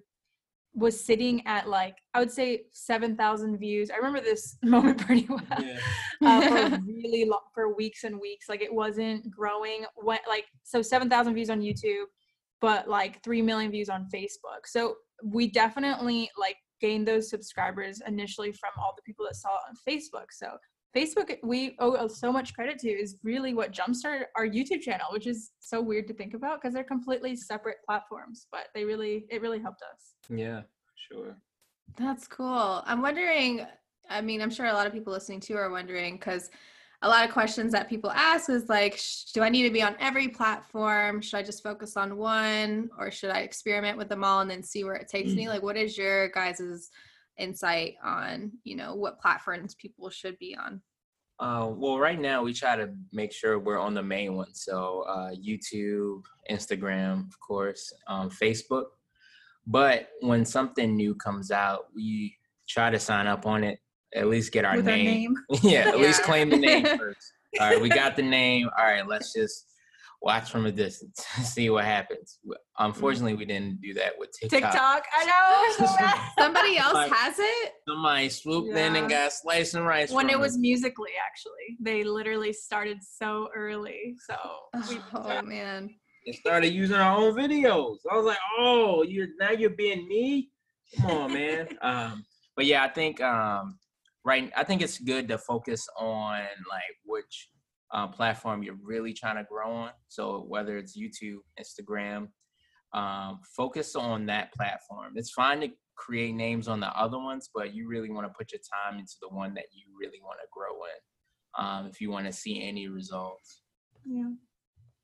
was sitting at like, I would say 7,000 views. I remember this moment pretty well. Yeah. uh, for really long for weeks and weeks. Like it wasn't growing. Went like so seven thousand views on YouTube, but like three million views on Facebook. So we definitely like gained those subscribers initially from all the people that saw it on Facebook. So Facebook we owe so much credit to is really what jumpstarted our YouTube channel, which is so weird to think about because they're completely separate platforms, but they really it really helped us. Yeah, sure. That's cool. I'm wondering, I mean, I'm sure a lot of people listening too are wondering because a lot of questions that people ask is like, sh- do I need to be on every platform? Should I just focus on one or should I experiment with them all and then see where it takes me? Like, what is your guys' insight on, you know, what platforms people should be on? Uh, well, right now we try to make sure we're on the main ones. So uh, YouTube, Instagram, of course, um, Facebook. But when something new comes out, we try to sign up on it at least get our With our name. name. yeah, at least claim the name first. All right, we got the name. All right, let's just watch from a distance, see what happens. Unfortunately, we didn't do that with TikTok. TikTok. I know. Somebody else Like- has it? Somebody swooped in and got slice and rice. when from it was Musical.ly actually they literally started so early so we, Oh man. And started using our own videos. I was like, oh, you're now you're being me. Come on, man. um, but yeah, I think um, right. I think it's good to focus on like which uh, platform you're really trying to grow on. So whether it's YouTube, Instagram, um, focus on that platform. It's fine to create names on the other ones, but you really want to put your time into the one that you really want to grow in. Um, if you want to see any results. yeah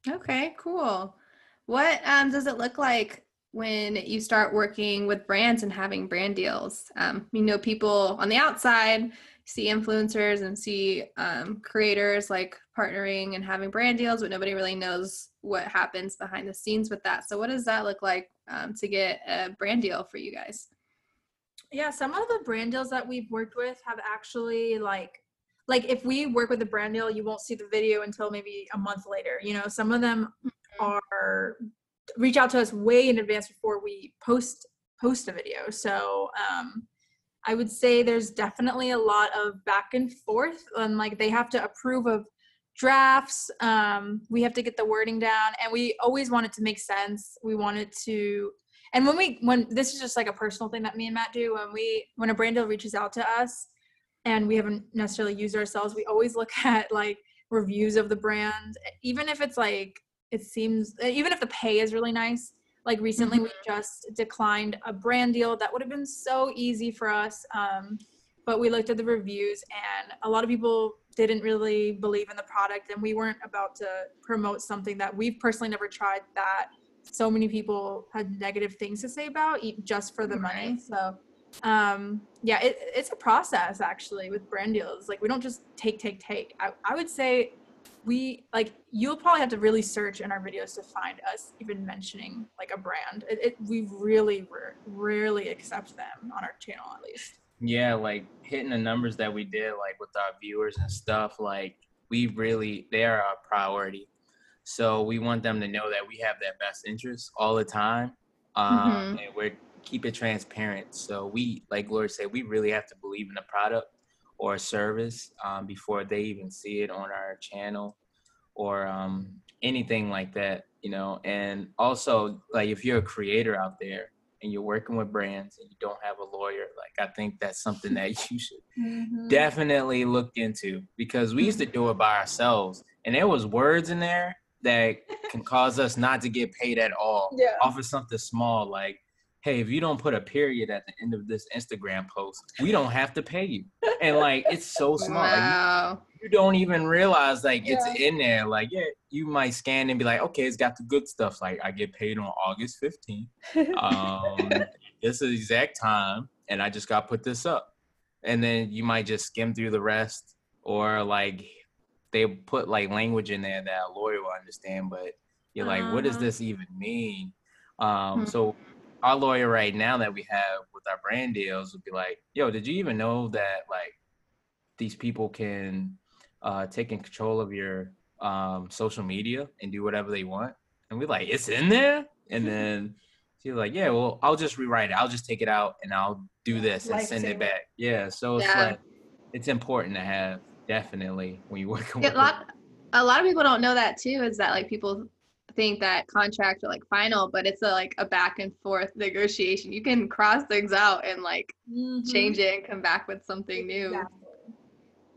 Okay, cool. What um, does it look like when you start working with brands and having brand deals? Um, you know, people on the outside see influencers and see um, creators like partnering and having brand deals, but nobody really knows what happens behind the scenes with that. So, what does that look like um, to get a brand deal for you guys? yeah some of the brand deals that we've worked with have actually like like if we work with a brand deal you won't see the video until maybe a month later you know? Some of them are reach out to us way in advance before we post post a video. So um i would say there's definitely a lot of back and forth and like they have to approve of drafts um we have to get the wording down and we always want it to make sense. We want it to and when we when this is just like a personal thing that me and matt do when we when a brand deal reaches out to us and we haven't necessarily used ourselves we always look at like reviews of the brand even if it's like it seems even if the pay is really nice like recently we just declined a brand deal that would have been so easy for us um, but we looked at the reviews and a lot of people didn't really believe in the product and we weren't about to promote something that we've personally never tried that so many people had negative things to say about just for the money so um yeah it, it's a process actually with brand deals. Like we don't just take take take. I, I would say we like you'll probably have to really search in our videos to find us even mentioning like a brand. It, it we really rare, rarely accept them on our channel at least. Yeah like hitting the numbers that we did like with our viewers and stuff like we really they are our priority. So we want them to know that we have their best interest all the time um, Mhm. and we're keep it transparent. So we like Glory said we really have to believe in the product or a service um, before they even see it on our channel or um, anything like that you know? And also like if you're a creator out there and you're working with brands and you don't have a lawyer like i think that's something that you should definitely look into because we used to do it by ourselves and there was words in there that can cause us not to get paid at all yeah. off of something small like hey if you don't put a period at the end of this instagram post we don't have to pay you and like it's so small like, Wow. you don't even realize like it's in there. Like, yeah, you might scan and be like, okay, it's got the good stuff. Like, I get paid on August 15th. Um, this is the exact time, and I just got put this up. And then you might just skim through the rest, or like they put like language in there that a lawyer will understand, but you're like, what does Uh-huh. this even mean? Um, Hmm. so our lawyer right now that we have with our brand deals would be like, yo, did you even know that like these people can uh, take in control of your um, social media and do whatever they want. And we're like, it's in there. And then she's like, yeah, well, I'll just rewrite it. I'll just take it out and I'll do this and send it back. Yeah. So it's Yeah. like, it's important to have definitely when you work Yeah, with a lot a lot of people don't know that too is that like people think that contracts are like final but it's a like a back and forth negotiation you can cross things out and like change it and come back with something new Exactly.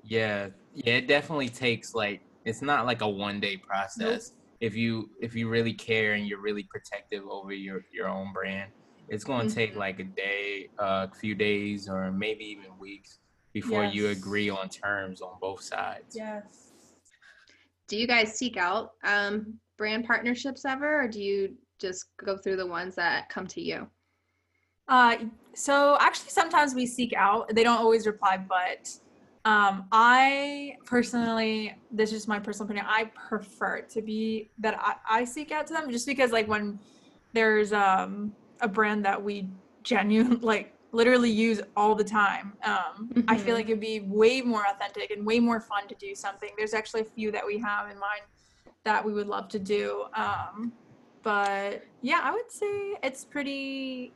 Yeah, yeah, it definitely takes like it's not like a one day process. If you if you really care and you're really protective over your your own brand, it's going to take Mhm. like a day, a few days, or maybe even weeks before you agree on terms on both sides. yes do you guys seek out um brand partnerships ever or do you just go through the ones that come to you Uh, so actually, sometimes we seek out. They don't always reply, but um, I personally, this is my personal opinion. I prefer to be that I, I seek out to them just because, like, when there's um, a brand that we genuine like literally use all the time. Um, I feel Mhm. like it'd be way more authentic and way more fun to do something. There's actually a few that we have in mind that we would love to do. Um, but yeah, I would say it's pretty.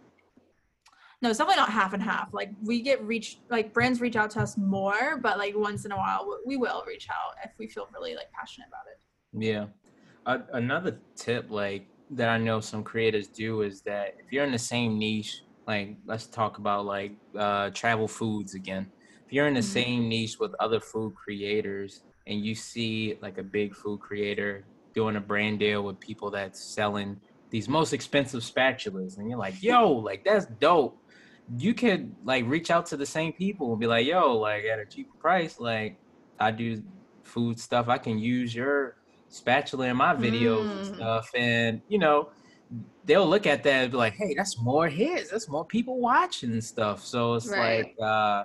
No, it's definitely not half and half. Like we get reached, like brands reach out to us more, but like once in a while we- will reach out if we feel really like passionate about it. Yeah. Uh, another tip, like that I know some creators do, is that if you're in the same niche, like let's talk about like uh, travel foods again. If you're in the Mhm. same niche with other food creators, and you see like a big food creator doing a brand deal with people that's selling these most expensive spatulas, and you're like, yo, like that's dope. You could like reach out to the same people and be like, yo, like at a cheaper price, like I do food stuff. I can use your spatula in my videos and Mm. stuff. And, you know, they'll look at that and be like, hey, that's more hits. That's more people watching and stuff. So it's Right. like, uh,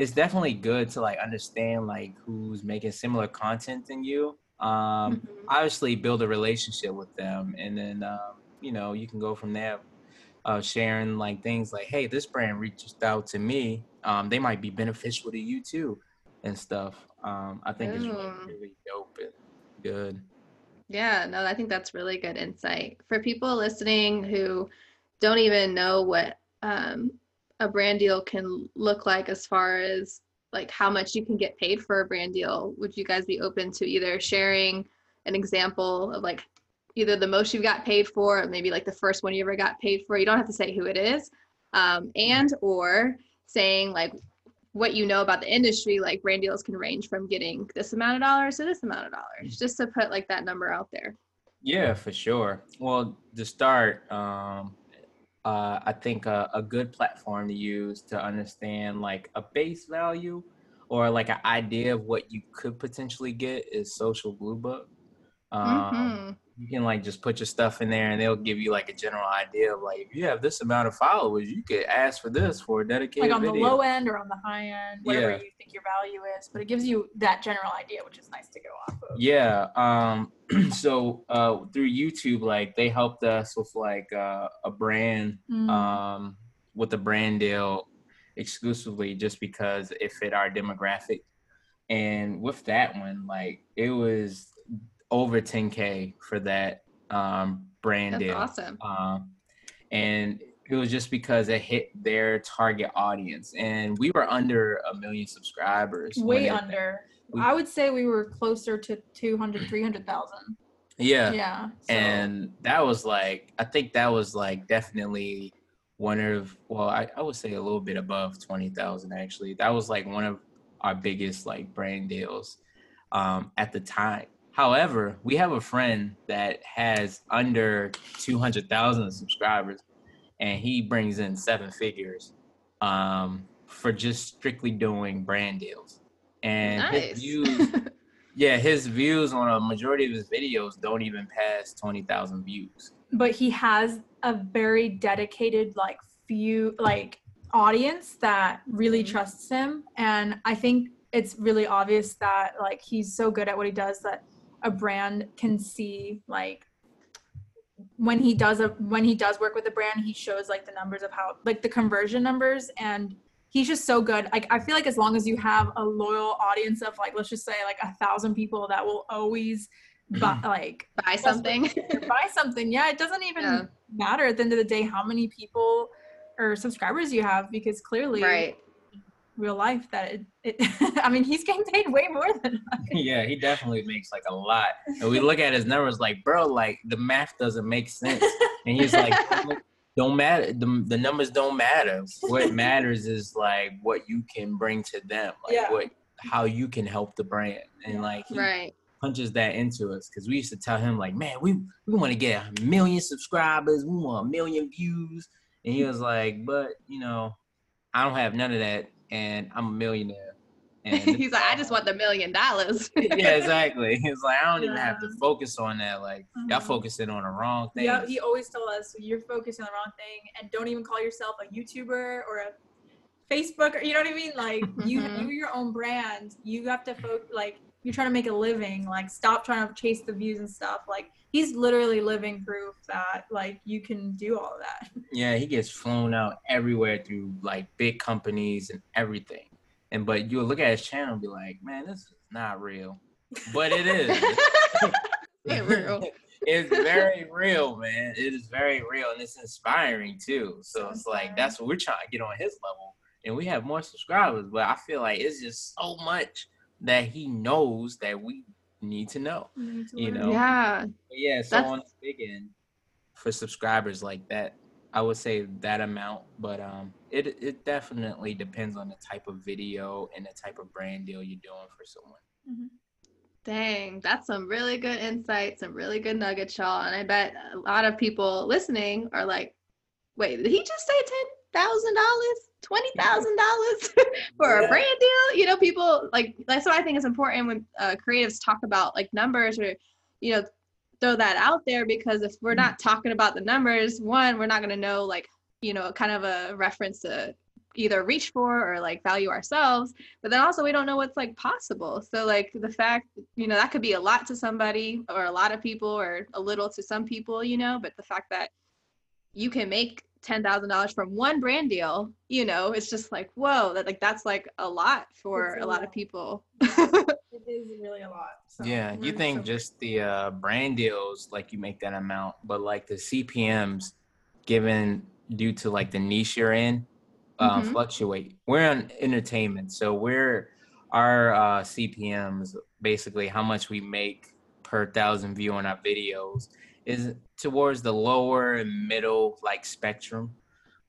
it's definitely good to like understand like who's making similar content than you. Um, Mhm. obviously build a relationship with them and then um, you know you can go from there uh, sharing like things like hey this brand reached out to me um, they might be beneficial to you too and stuff um, i think it's really, really dope and good Yeah, no, I think that's really good insight. For people listening who don't even know what um, a brand deal can look like as far as like how much you can get paid for a brand deal, would you guys be open to either sharing an example of like either the most you've got paid for or maybe like the first one you ever got paid for? You don't have to say who it is. Um, and or saying like what you know about the industry, like brand deals can range from getting this amount of dollars to this amount of dollars, just to put like that number out there. yeah for sure well to start um, uh, i think a, a good platform to use to understand like a base value or like an idea of what you could potentially get is social blue book um, Mhm. You can like just put your stuff in there and they'll give you like a general idea of like if you have this amount of followers you could ask for this for a dedicated Like on the low end or on the high end, whatever Yeah. you think your value is. But it gives you that general idea, which is nice to go off of. yeah um so uh through youtube like they helped us with like uh, a brand Mm. um with a brand deal exclusively just because it fit our demographic and with that one like it was over 10k for that um brand That's deal awesome. um, and it was just because it hit their target audience and we were under a million subscribers Way under. we- I would say we were closer to 200, 300,000. yeah Yeah. so- and that was like i think that was like definitely one of well i, I would say a little bit above 20000 actually that was like one of our biggest like brand deals um, at the time however we have a friend that has under 200000 subscribers and he brings in seven figures um, for just strictly doing brand deals and his views yeah, his views on a majority of his videos don't even pass twenty thousand views. but he has a very dedicated like few like audience that really Mhm. trusts him and i think it's really obvious that like he's so good at what he does that a brand can see like when he does a when he does work with a brand he shows like the numbers of how like the conversion numbers and he's just so good like i feel like as long as you have a loyal audience of like let's just say like a thousand people that will always buy, like Buy something. buy something. Yeah, it doesn't even Yeah. matter at the end of the day how many people or subscribers you have because clearly right. Real life that it, it I mean he's getting paid way more than us. yeah, he definitely makes like a lot. And we look at his numbers like, bro, like the math doesn't make sense. And he's like, don't matter. The, the numbers don't matter. What matters is like what you can bring to them, like Yeah. what how you can help the brand. And like he Right. punches that into us because we used to tell him like, man, we we want to get a million subscribers, we want a million views, and he was like, but you know, I don't have none of that, and I'm a millionaire. And He's like, I just want the million dollars. yeah, exactly. He's like, I don't even have to focus on that. Like, y'all Mhm. focusing on the wrong thing. Yeah, he always told us you're focusing on the wrong thing and don't even call yourself a YouTuber or a Facebook or you know what I mean? Like you Mhm. you're your own brand. You have to focus like you're trying to make a living. Like stop trying to chase the views and stuff. Like he's literally living proof that like you can do all of that. Yeah, he gets flown out everywhere through like big companies and everything. And but you'll look at his channel and be like, man, this is not real. But it is. It real. it's very real, man. It is very real and it's inspiring too. So So it's like that's what we're trying to get on his level. And we have more subscribers, but I feel like it's just so much that he knows that we need to know. You know. Yeah. But yeah, so That's- on the big end for subscribers like that, I would say that amount, but um it it definitely depends on the type of video and the type of brand deal you're doing for someone. Dang, that's some really good insight, some really good nuggets, y'all. And I bet a lot of people listening are like, wait, did he just say ten thousand dollars? Twenty thousand dollars for a brand deal? You know, people like that's what I think is important when uh, creatives talk about like numbers or, you know, throw that out there because if we're not talking about the numbers, one, we're not gonna know like, you know, kind of a reference to either reach for or like value ourselves. But then also we don't know what's like possible. So like the fact you know that could be a lot to somebody or a lot of people or a little to some people you know but the fact that you can make $10,000 from one brand deal you know it's just like whoa that like that's like a lot for It's a a lot lot. of people It is really a lot. So yeah, you we're think so- just the uh, brand deals like you make that amount, but like the CPMS given due to like the niche you're in uh, Mhm. fluctuate. We're on entertainment, so we're our uh, CPMS basically how much we make per thousand view on our videos is towards the lower and middle like spectrum.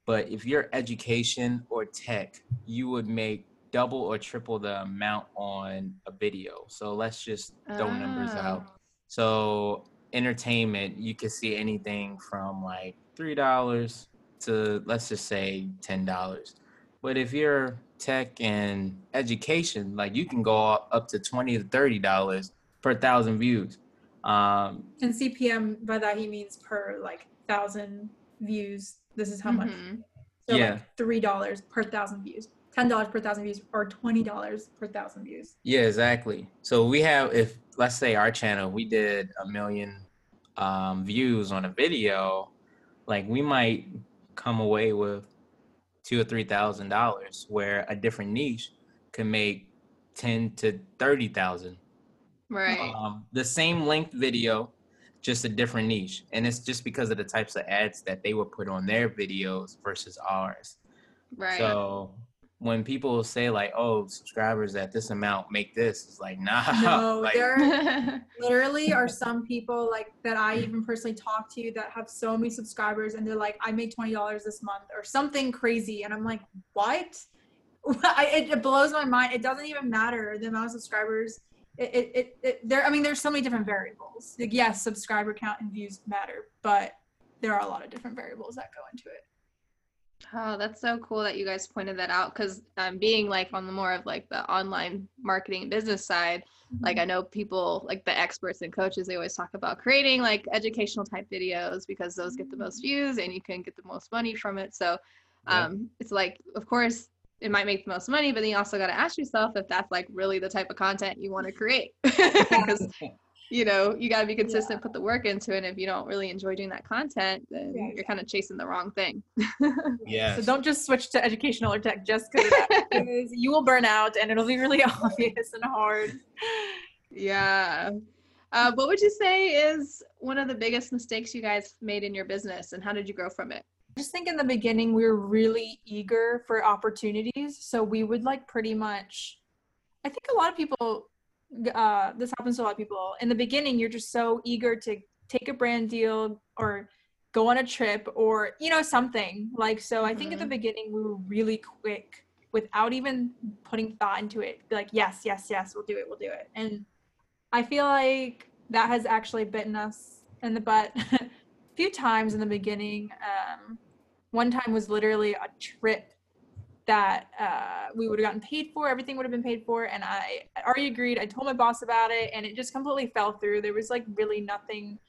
But if you're education or tech, you would make double or triple the amount on a video. So let's just throw numbers ah. out. Oh. So entertainment, you could see anything from like three dollars to let's just say ten dollars. But if you're tech and education, like you can go up up to twenty to thirty dollars per thousand views. Um, And CPM by that he means per like thousand views. This is how much. Mhm. So Yeah. like three dollars per thousand views, ten dollars per thousand views, or twenty dollars per thousand views. Yeah, exactly. So we have, if let's say our channel, we did a million um, views on a video, like we might come away with two or three thousand dollars, where a different niche can make ten to thirty thousand. Right Um, the same length video, just a different niche, and it's just because of the types of ads that they would put on their videos versus ours. right So when people say like, "Oh, subscribers at this amount make this," it's like, nah. No, like, there literally are some people like that I even personally talk to that have so many subscribers and they're like, I made twenty dollars this month or something crazy, and I'm like, what? I, it, it blows my mind. It doesn't even matter the amount of subscribers. It, it, it, there. I mean, there's so many different variables. Like, yes, subscriber count and views matter, but there are a lot of different variables that go into it. Oh, that's so cool that you guys pointed that out because um, being like on the more of like the online marketing business side, like I know people like the experts and coaches, they always talk about creating like educational type videos because those get the most views and you can get the most money from it. So Yeah. um, it's like, of course, it might make the most money, but then you also got to ask yourself if that's like really the type of content you want to create because you know you got to be consistent put the work into it and if you don't really enjoy doing that content then Yeah, you're kind of chasing the wrong thing yeah. So don't just switch to educational or tech just because because you will burn out and it'll be really obvious and hard. Yeah. Uh, what would you say is one of the biggest mistakes you guys made in your business and how did you grow from it? I just think in the beginning we were really eager for opportunities. So we would like pretty much I think a lot of people uh this happens to a lot of people. In the beginning you're just so eager to take a brand deal or go on a trip or you know something. Like so I think at the beginning we were really quick without even putting thought into it. Be like yes, yes, yes, we'll do it, we'll do it. And I feel like that has actually bitten us in the butt few times in the beginning. Um, one time was literally a trip that uh, we would have gotten paid for. Everything would have been paid for, and I already agreed. I told my boss about it, and it just completely fell through. There was like really nothing.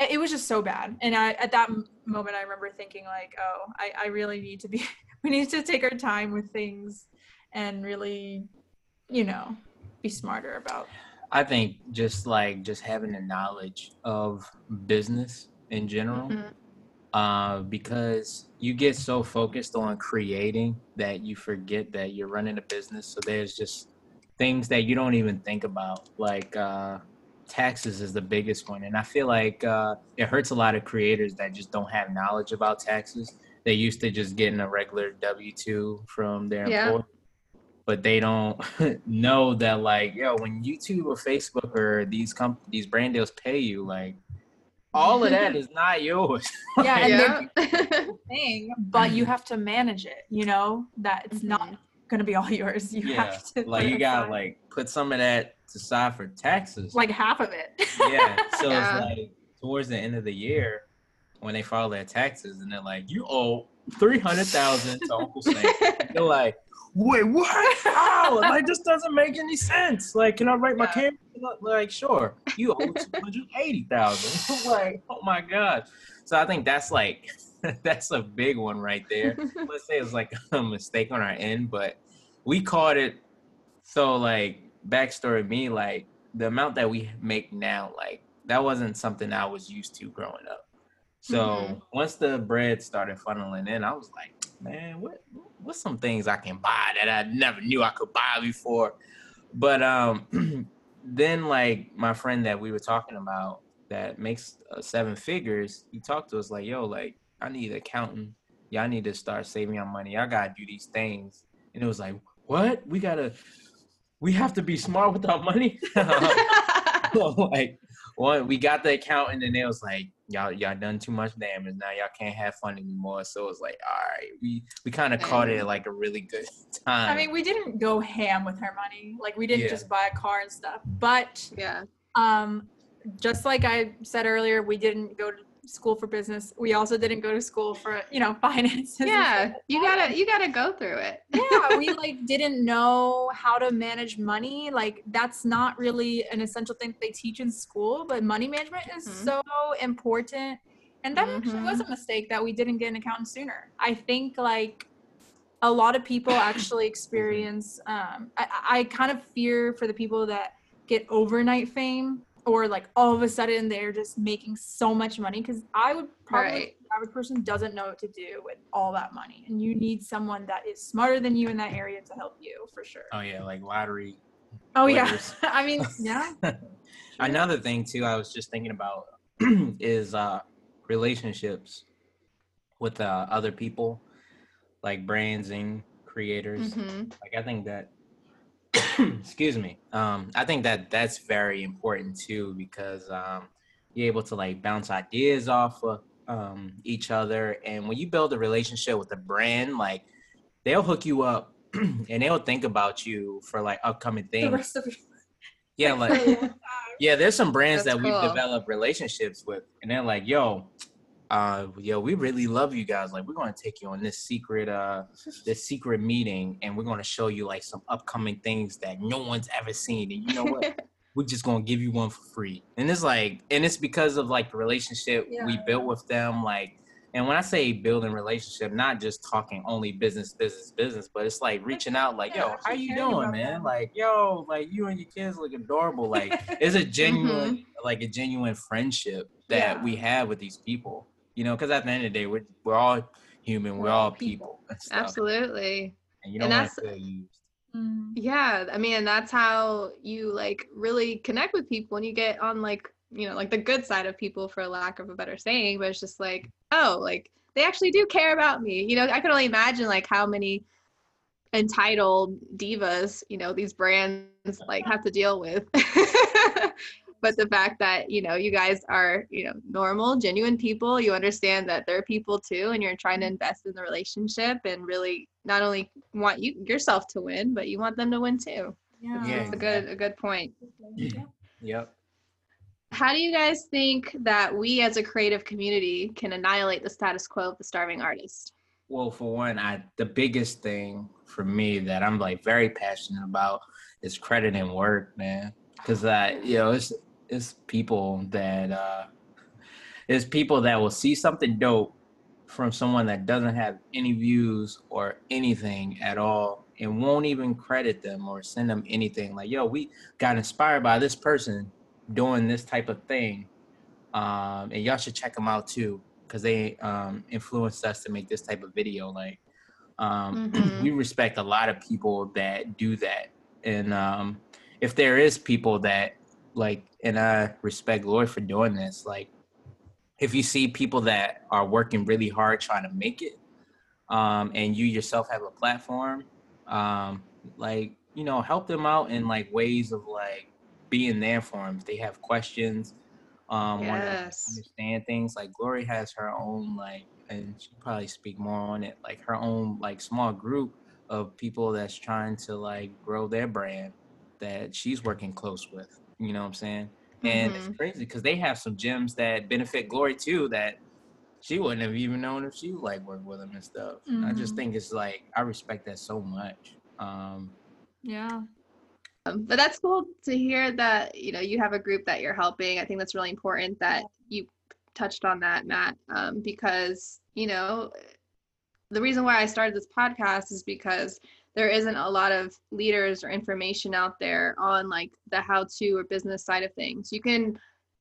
It it was just so bad, and I at that moment I remember thinking like, oh, I I really need to be. We need to take our time with things, and really, you know, be smarter about? I think just like just having the knowledge of business in general, Mhm. uh, because you get so focused on creating that you forget that you're running a business. So there's just things that you don't even think about, like uh, taxes is the biggest one, and I feel like uh, it hurts a lot of creators that just don't have knowledge about taxes. They used to just getting a regular W two from their Yeah. employer but they don't know that like yo when youtube or facebook or these comp these brand deals pay you like all of that is not yours Yeah, and Yeah. thing, but you have to manage it. You know that it's not Mhm. gonna be all yours. You yeah have to like you gotta like put some of that aside for taxes like half of it. yeah so Yeah. it's like towards the end of the year when they file their taxes and they're like you owe 300000 to uncle sam they're like wait what? How? Like this doesn't make any sense. Like can i write my Yeah. camera like sure. You owe 280000 like oh my god. So i think that's like that's a big one right there. Let's say it's like a mistake on our end but we caught it. So like backstory me like the amount that we make now like that wasn't something i was used to growing up. So Mhm. once the bread started funneling in i was like man what what's some things i can buy that i never knew i could buy before? But um then like my friend that we were talking about that makes uh, seven figures he talked to us like yo like i need an accountant y'all need to start saving your money. Y'all gotta do these things. And it was like what? We gotta we have to be smart with our money? Like one we got the accountant and it was like y'all y'all done too much damage now y'all can't have fun anymore so it was like all right we we kind of caught it at like a really good time I mean, we didn't go ham with her money. Like we didn't Yeah. just buy a car and stuff. But yeah. um, just like I said earlier, we didn't go to school for business. We also didn't go to school for you know finances. and Yeah. You gotta you gotta go through it. yeah, we like didn't know how to manage money. Like that's not really an essential thing they teach in school, but money management is Mhm. so important. And that actually was a mistake that we didn't get an accountant sooner. I think like a lot of people actually experience um I, I kind of fear for the people that get overnight fame or like all of a sudden they're just making so much money because I would probably Right. the average person doesn't know what to do with all that money and you need someone that is smarter than you in that area to help you for sure oh yeah like lottery oh yeah i mean yeah Another thing too, I was just thinking about is uh relationships with uh, other people, like brands and creators. Mhm. Like I think that, excuse me, um, I think that that's very important too because um, you're able to like bounce ideas off of um, each other, and when you build a relationship with a brand, like they'll hook you up and they'll think about you for like upcoming the things. rest of Yeah, like yeah, there's some brands That's that we've developed relationships with, and they're like, "Yo, uh, yo, we really love you guys. Like, we're gonna take you on this secret, uh, this secret meeting, and we're gonna show you like some upcoming things that no one's ever seen. And you know what? we're just gonna give you one for free. And it's like, and it's because of like the relationship we built with them. Like, and when I say building relationship, not just talking only business, business, business, but it's like reaching out, like, Yeah, yo, how you doing, man? them. Like, yo, like you and your kids look adorable. Like, it's a genuine, like a genuine friendship that Yeah. we have with these people. You know, because at the end of the day, we're we're all human. We're, We're all all people. people. and stuff. Absolutely. And you don't want to that's- feel used. Mm. Yeah, I mean, and that's how you like really connect with people and you get on like, you know, like the good side of people for lack of a better saying, but it's just like, oh, like they actually do care about me. You know, I can only imagine like how many entitled divas, you know, these brands like have to deal with. but the fact that, you know, you guys are, you know, normal, genuine people, you understand that they're people too and you're trying to invest in the relationship and really not only want you yourself to win, but you want them to win too. yeah, Yeah. That's a good a good point. Yep. How do you guys think that we as a creative community can annihilate the status quo of the starving artist? Well, for one, I the biggest thing for me that I'm like very passionate about is credit and work, man. Cause I, you know, it's it's people that uh it's people that will see something dope from someone that doesn't have any views or anything at all, and won't even credit them or send them anything like, yo, we got inspired by this person doing this type of thing. Um, and y'all should check them out too, because they um, influenced us to make this type of video. Like, um, Mhm. we respect a lot of people that do that. And um, if there is people that like, and I respect Lloyd for doing this, like, if you see people that are working really hard trying to make it, um, and you yourself have a platform, um, like you know, help them out in like ways of like being there for them. If they have questions, um, want to Yes. understand things. Like Glory has her own like, and she probably speak more on it. Like her own like small group of people that's trying to like grow their brand that she's working close with. You know what I'm saying? And Mhm. it's crazy because they have some gems that benefit Glory too that she wouldn't have even known if she like worked with them and stuff. I just Mhm. think it's like I respect that so much. Um, Yeah. Um, but that's cool to hear that you know you have a group that you're helping. I think that's really important that you touched on that, Matt, um, because you know the reason why I started this podcast is because there isn't a lot of leaders or information out there on like the how-to or business side of things. You can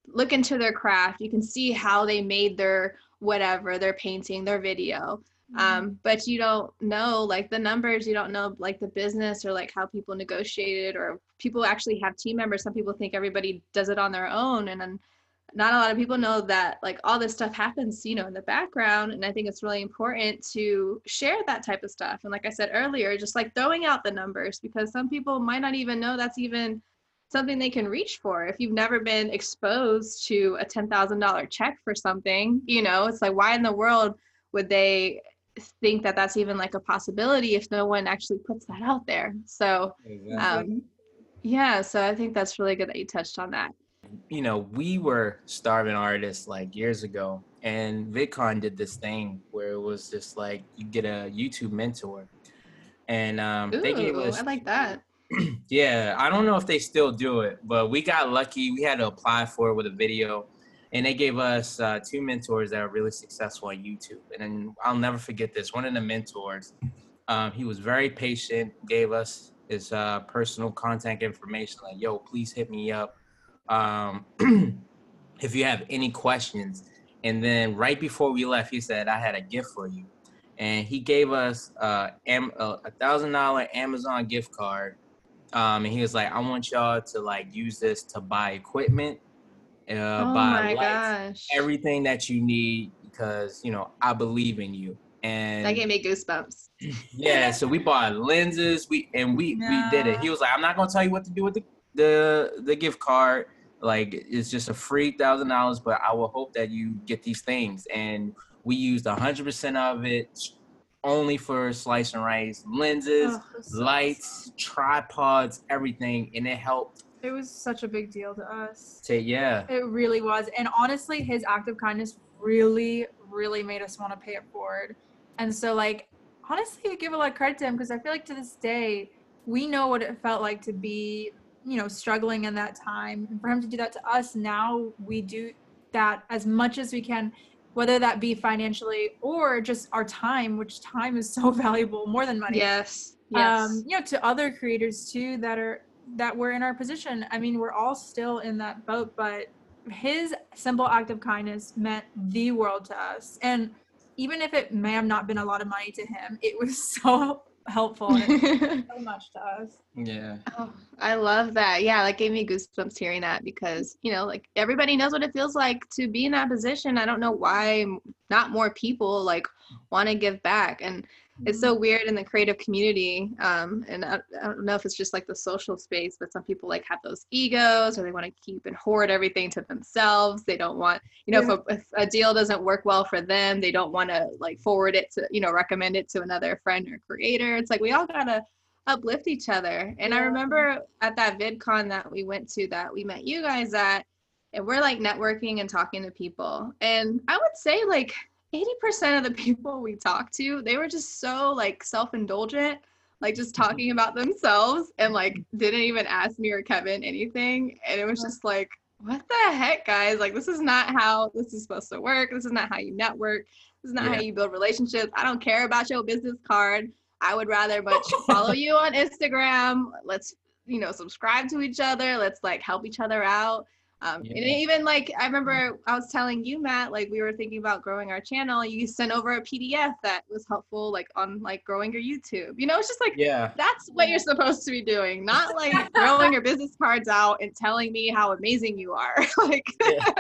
look into their craft. You can see how they made their whatever, their painting, their video um, but you don't know like the numbers you don't know like the business or like how people negotiated or people actually have team members some people think everybody does it on their own and then not a lot of people know that like all this stuff happens you know in the background and i think it's really important to share that type of stuff and like i said earlier just like throwing out the numbers because some people might not even know that's even something they can reach for if you've never been exposed to a $10000 check for something you know it's like why in the world would they think that that's even like a possibility if no one actually puts that out there. So, um, yeah, so I think that's really good that you touched on that. You know, we were starving artists like years ago, and VidCon did this thing where it was just like you get a YouTube mentor, and um, Ooh, they gave us I like that. yeah, I don't know if they still do it, but we got lucky. We had to apply for it with a video, and they gave us uh, two mentors that are really successful on YouTube. And then I'll never forget this. One of the mentors, um, he was very patient, gave us his uh, personal contact information, like, "Yo, please hit me up um, if you have any questions." And then right before we left, he said, "I had a gift for you." And he gave us uh, am- uh, a thousand dollar Amazon gift card um, and he was like, I want y'all to like use this to buy equipment, uh, oh buy lights, gosh. everything that you need because you know I believe in you. And that gave me goosebumps. yeah, so we bought lenses. We and we we did it. He was like, I'm not gonna tell you what to do with the the the gift card. Like it's just a free thousand dollars, but I will hope that you get these things. And we used hundred percent of it only for slice and rice lenses oh, Ugh, it was so lights, tripods, everything, and it helped It was such a big deal to us. to yeah. It really was. And honestly, his act of kindness really, really made us want to pay it forward. And so, like, honestly, I give a lot of credit to him because I feel like to this day, we know what it felt like to be, you know, struggling in that time. And for him to do that to us, now we do that as much as we can, whether that be financially or just our time, which time is so valuable, more than money Yes. Yes. um you know to other creators too that are that were in our position i mean we're all still in that boat but his simple act of kindness meant the world to us and even if it may have not been a lot of money to him it was so helpful and it meant so much to us Yeah. Oh, I love that. Yeah, that gave me goosebumps hearing that because, you know, like everybody knows what it feels like to be in that position. I don't know why not more people like want to give back. And it's so weird in the creative community. Um, and I, I don't know if it's just like the social space, but some people like have those egos or they want to keep and hoard everything to themselves. They don't want, you know, if, a, if a deal doesn't work well for them, they don't want to like forward it to, you know, recommend it to another friend or creator. It's like we all gotta uplift each other. And I remember at that VidCon that we went to that we met you guys at, and we're like networking and talking to people. And I would say like 80% of the people we talked to, they were just so like self-indulgent, like just mm-hmm. talking about themselves and like didn't even ask me or Kevin anything. And it was just like, what the heck, guys? Like this is not how this is supposed to work. This is not how you network. This is not how you build relationships. I don't care about your business card. I would rather much follow you on Instagram. Let's, you know, subscribe to each other. Let's like help each other out. Um, yeah. And even like I remember I was telling you, Matt, like we were thinking about growing our channel. You sent over a PDF that was helpful, like on like growing your YouTube. You know, it's just like yeah, that's what you're supposed to be doing, not like throwing your business cards out and telling me how amazing you are. like, yeah.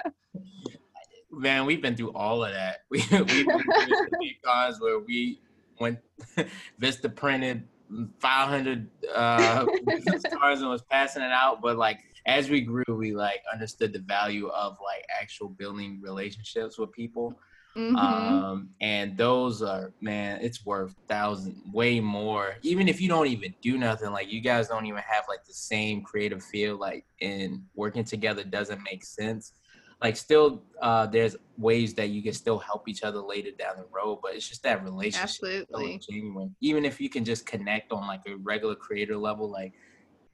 man, we've been through all of that. We we've been through cards where we went Vista printed 500 uh, cards and was passing it out, but like as we grew, we like understood the value of like actual building relationships with people. Mm-hmm. Um, and those are man, it's worth thousand way more. Even if you don't even do nothing, like you guys don't even have like the same creative feel, like in working together doesn't make sense. Like still, uh, there's ways that you can still help each other later down the road, but it's just that relationship, absolutely genuine. Even if you can just connect on like a regular creator level, like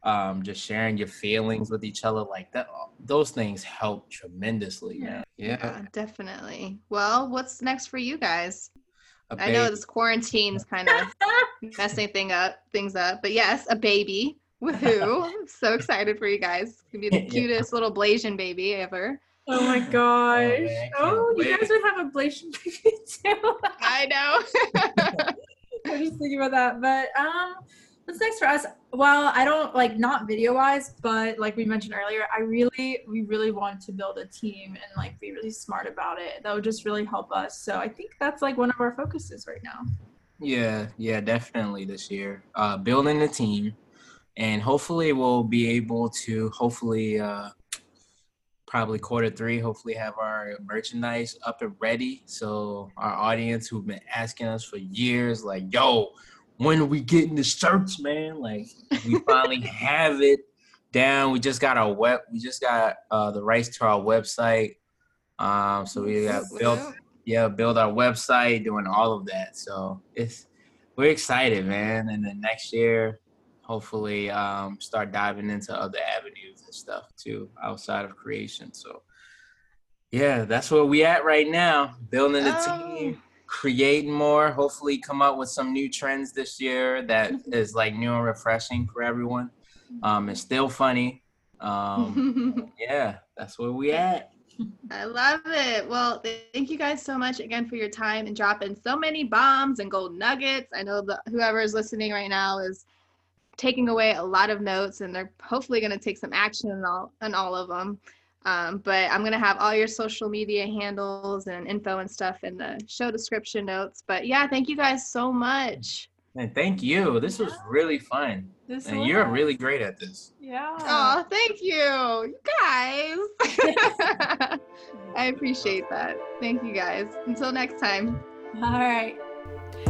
um, just sharing your feelings with each other like that those things help tremendously yeah. yeah. yeah definitely well what's next for you guys I know this quarantine's kind of messing thing up things up but yes a baby woohoo so excited for you guys it's gonna be the cutest yeah. little blasian baby ever Oh my gosh. Oh, oh you guys would have a Blasian baby too. I know. I'm just thinking about that. But um what's next for us? Well, I don't like not video wise, but like we mentioned earlier, I really we really want to build a team and like be really smart about it. That would just really help us. So I think that's like one of our focuses right now. Yeah, yeah, definitely this year. Uh building a team and hopefully we'll be able to hopefully uh probably quarter three hopefully have our merchandise up and ready so our audience who've been asking us for years like yo when are we getting the shirts, man? Like we finally have it down. We just got our web. We just got uh, the rights to our website. Um, so we got built, yeah, build our website, doing all of that. So it's we're excited, man. And then next year, hopefully, um, start diving into other avenues and stuff too outside of creation. So yeah, that's where we at right now, building the oh. team create more hopefully come up with some new trends this year that is like new and refreshing for everyone um it's still funny um yeah that's where we at I love it. Well, thank you guys so much again for your time and dropping so many bombs and gold nuggets. I know that whoever is listening right now is taking away a lot of notes and they're hopefully going to take some action in all, in all of them. Um, but I'm going to have all your social media handles and info and stuff in the show description notes. But yeah, thank you guys so much. And thank you. This was really fun. This and was. you're really great at this. Yeah. Oh, thank you. You guys. I appreciate that. Thank you guys. Until next time. All right.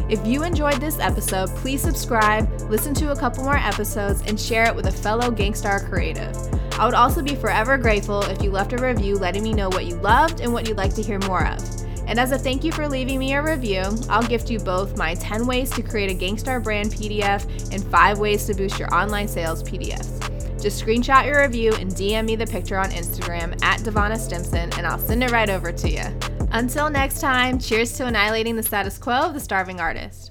If you enjoyed this episode, please subscribe, listen to a couple more episodes, and share it with a fellow Gangstar creative. I would also be forever grateful if you left a review letting me know what you loved and what you'd like to hear more of. And as a thank you for leaving me a review, I'll gift you both my 10 ways to create a Gangstar brand PDF and 5 ways to boost your online sales PDFs. Just screenshot your review and DM me the picture on Instagram at Devona Stimpson, and I'll send it right over to you. Until next time, cheers to annihilating the status quo of the starving artist.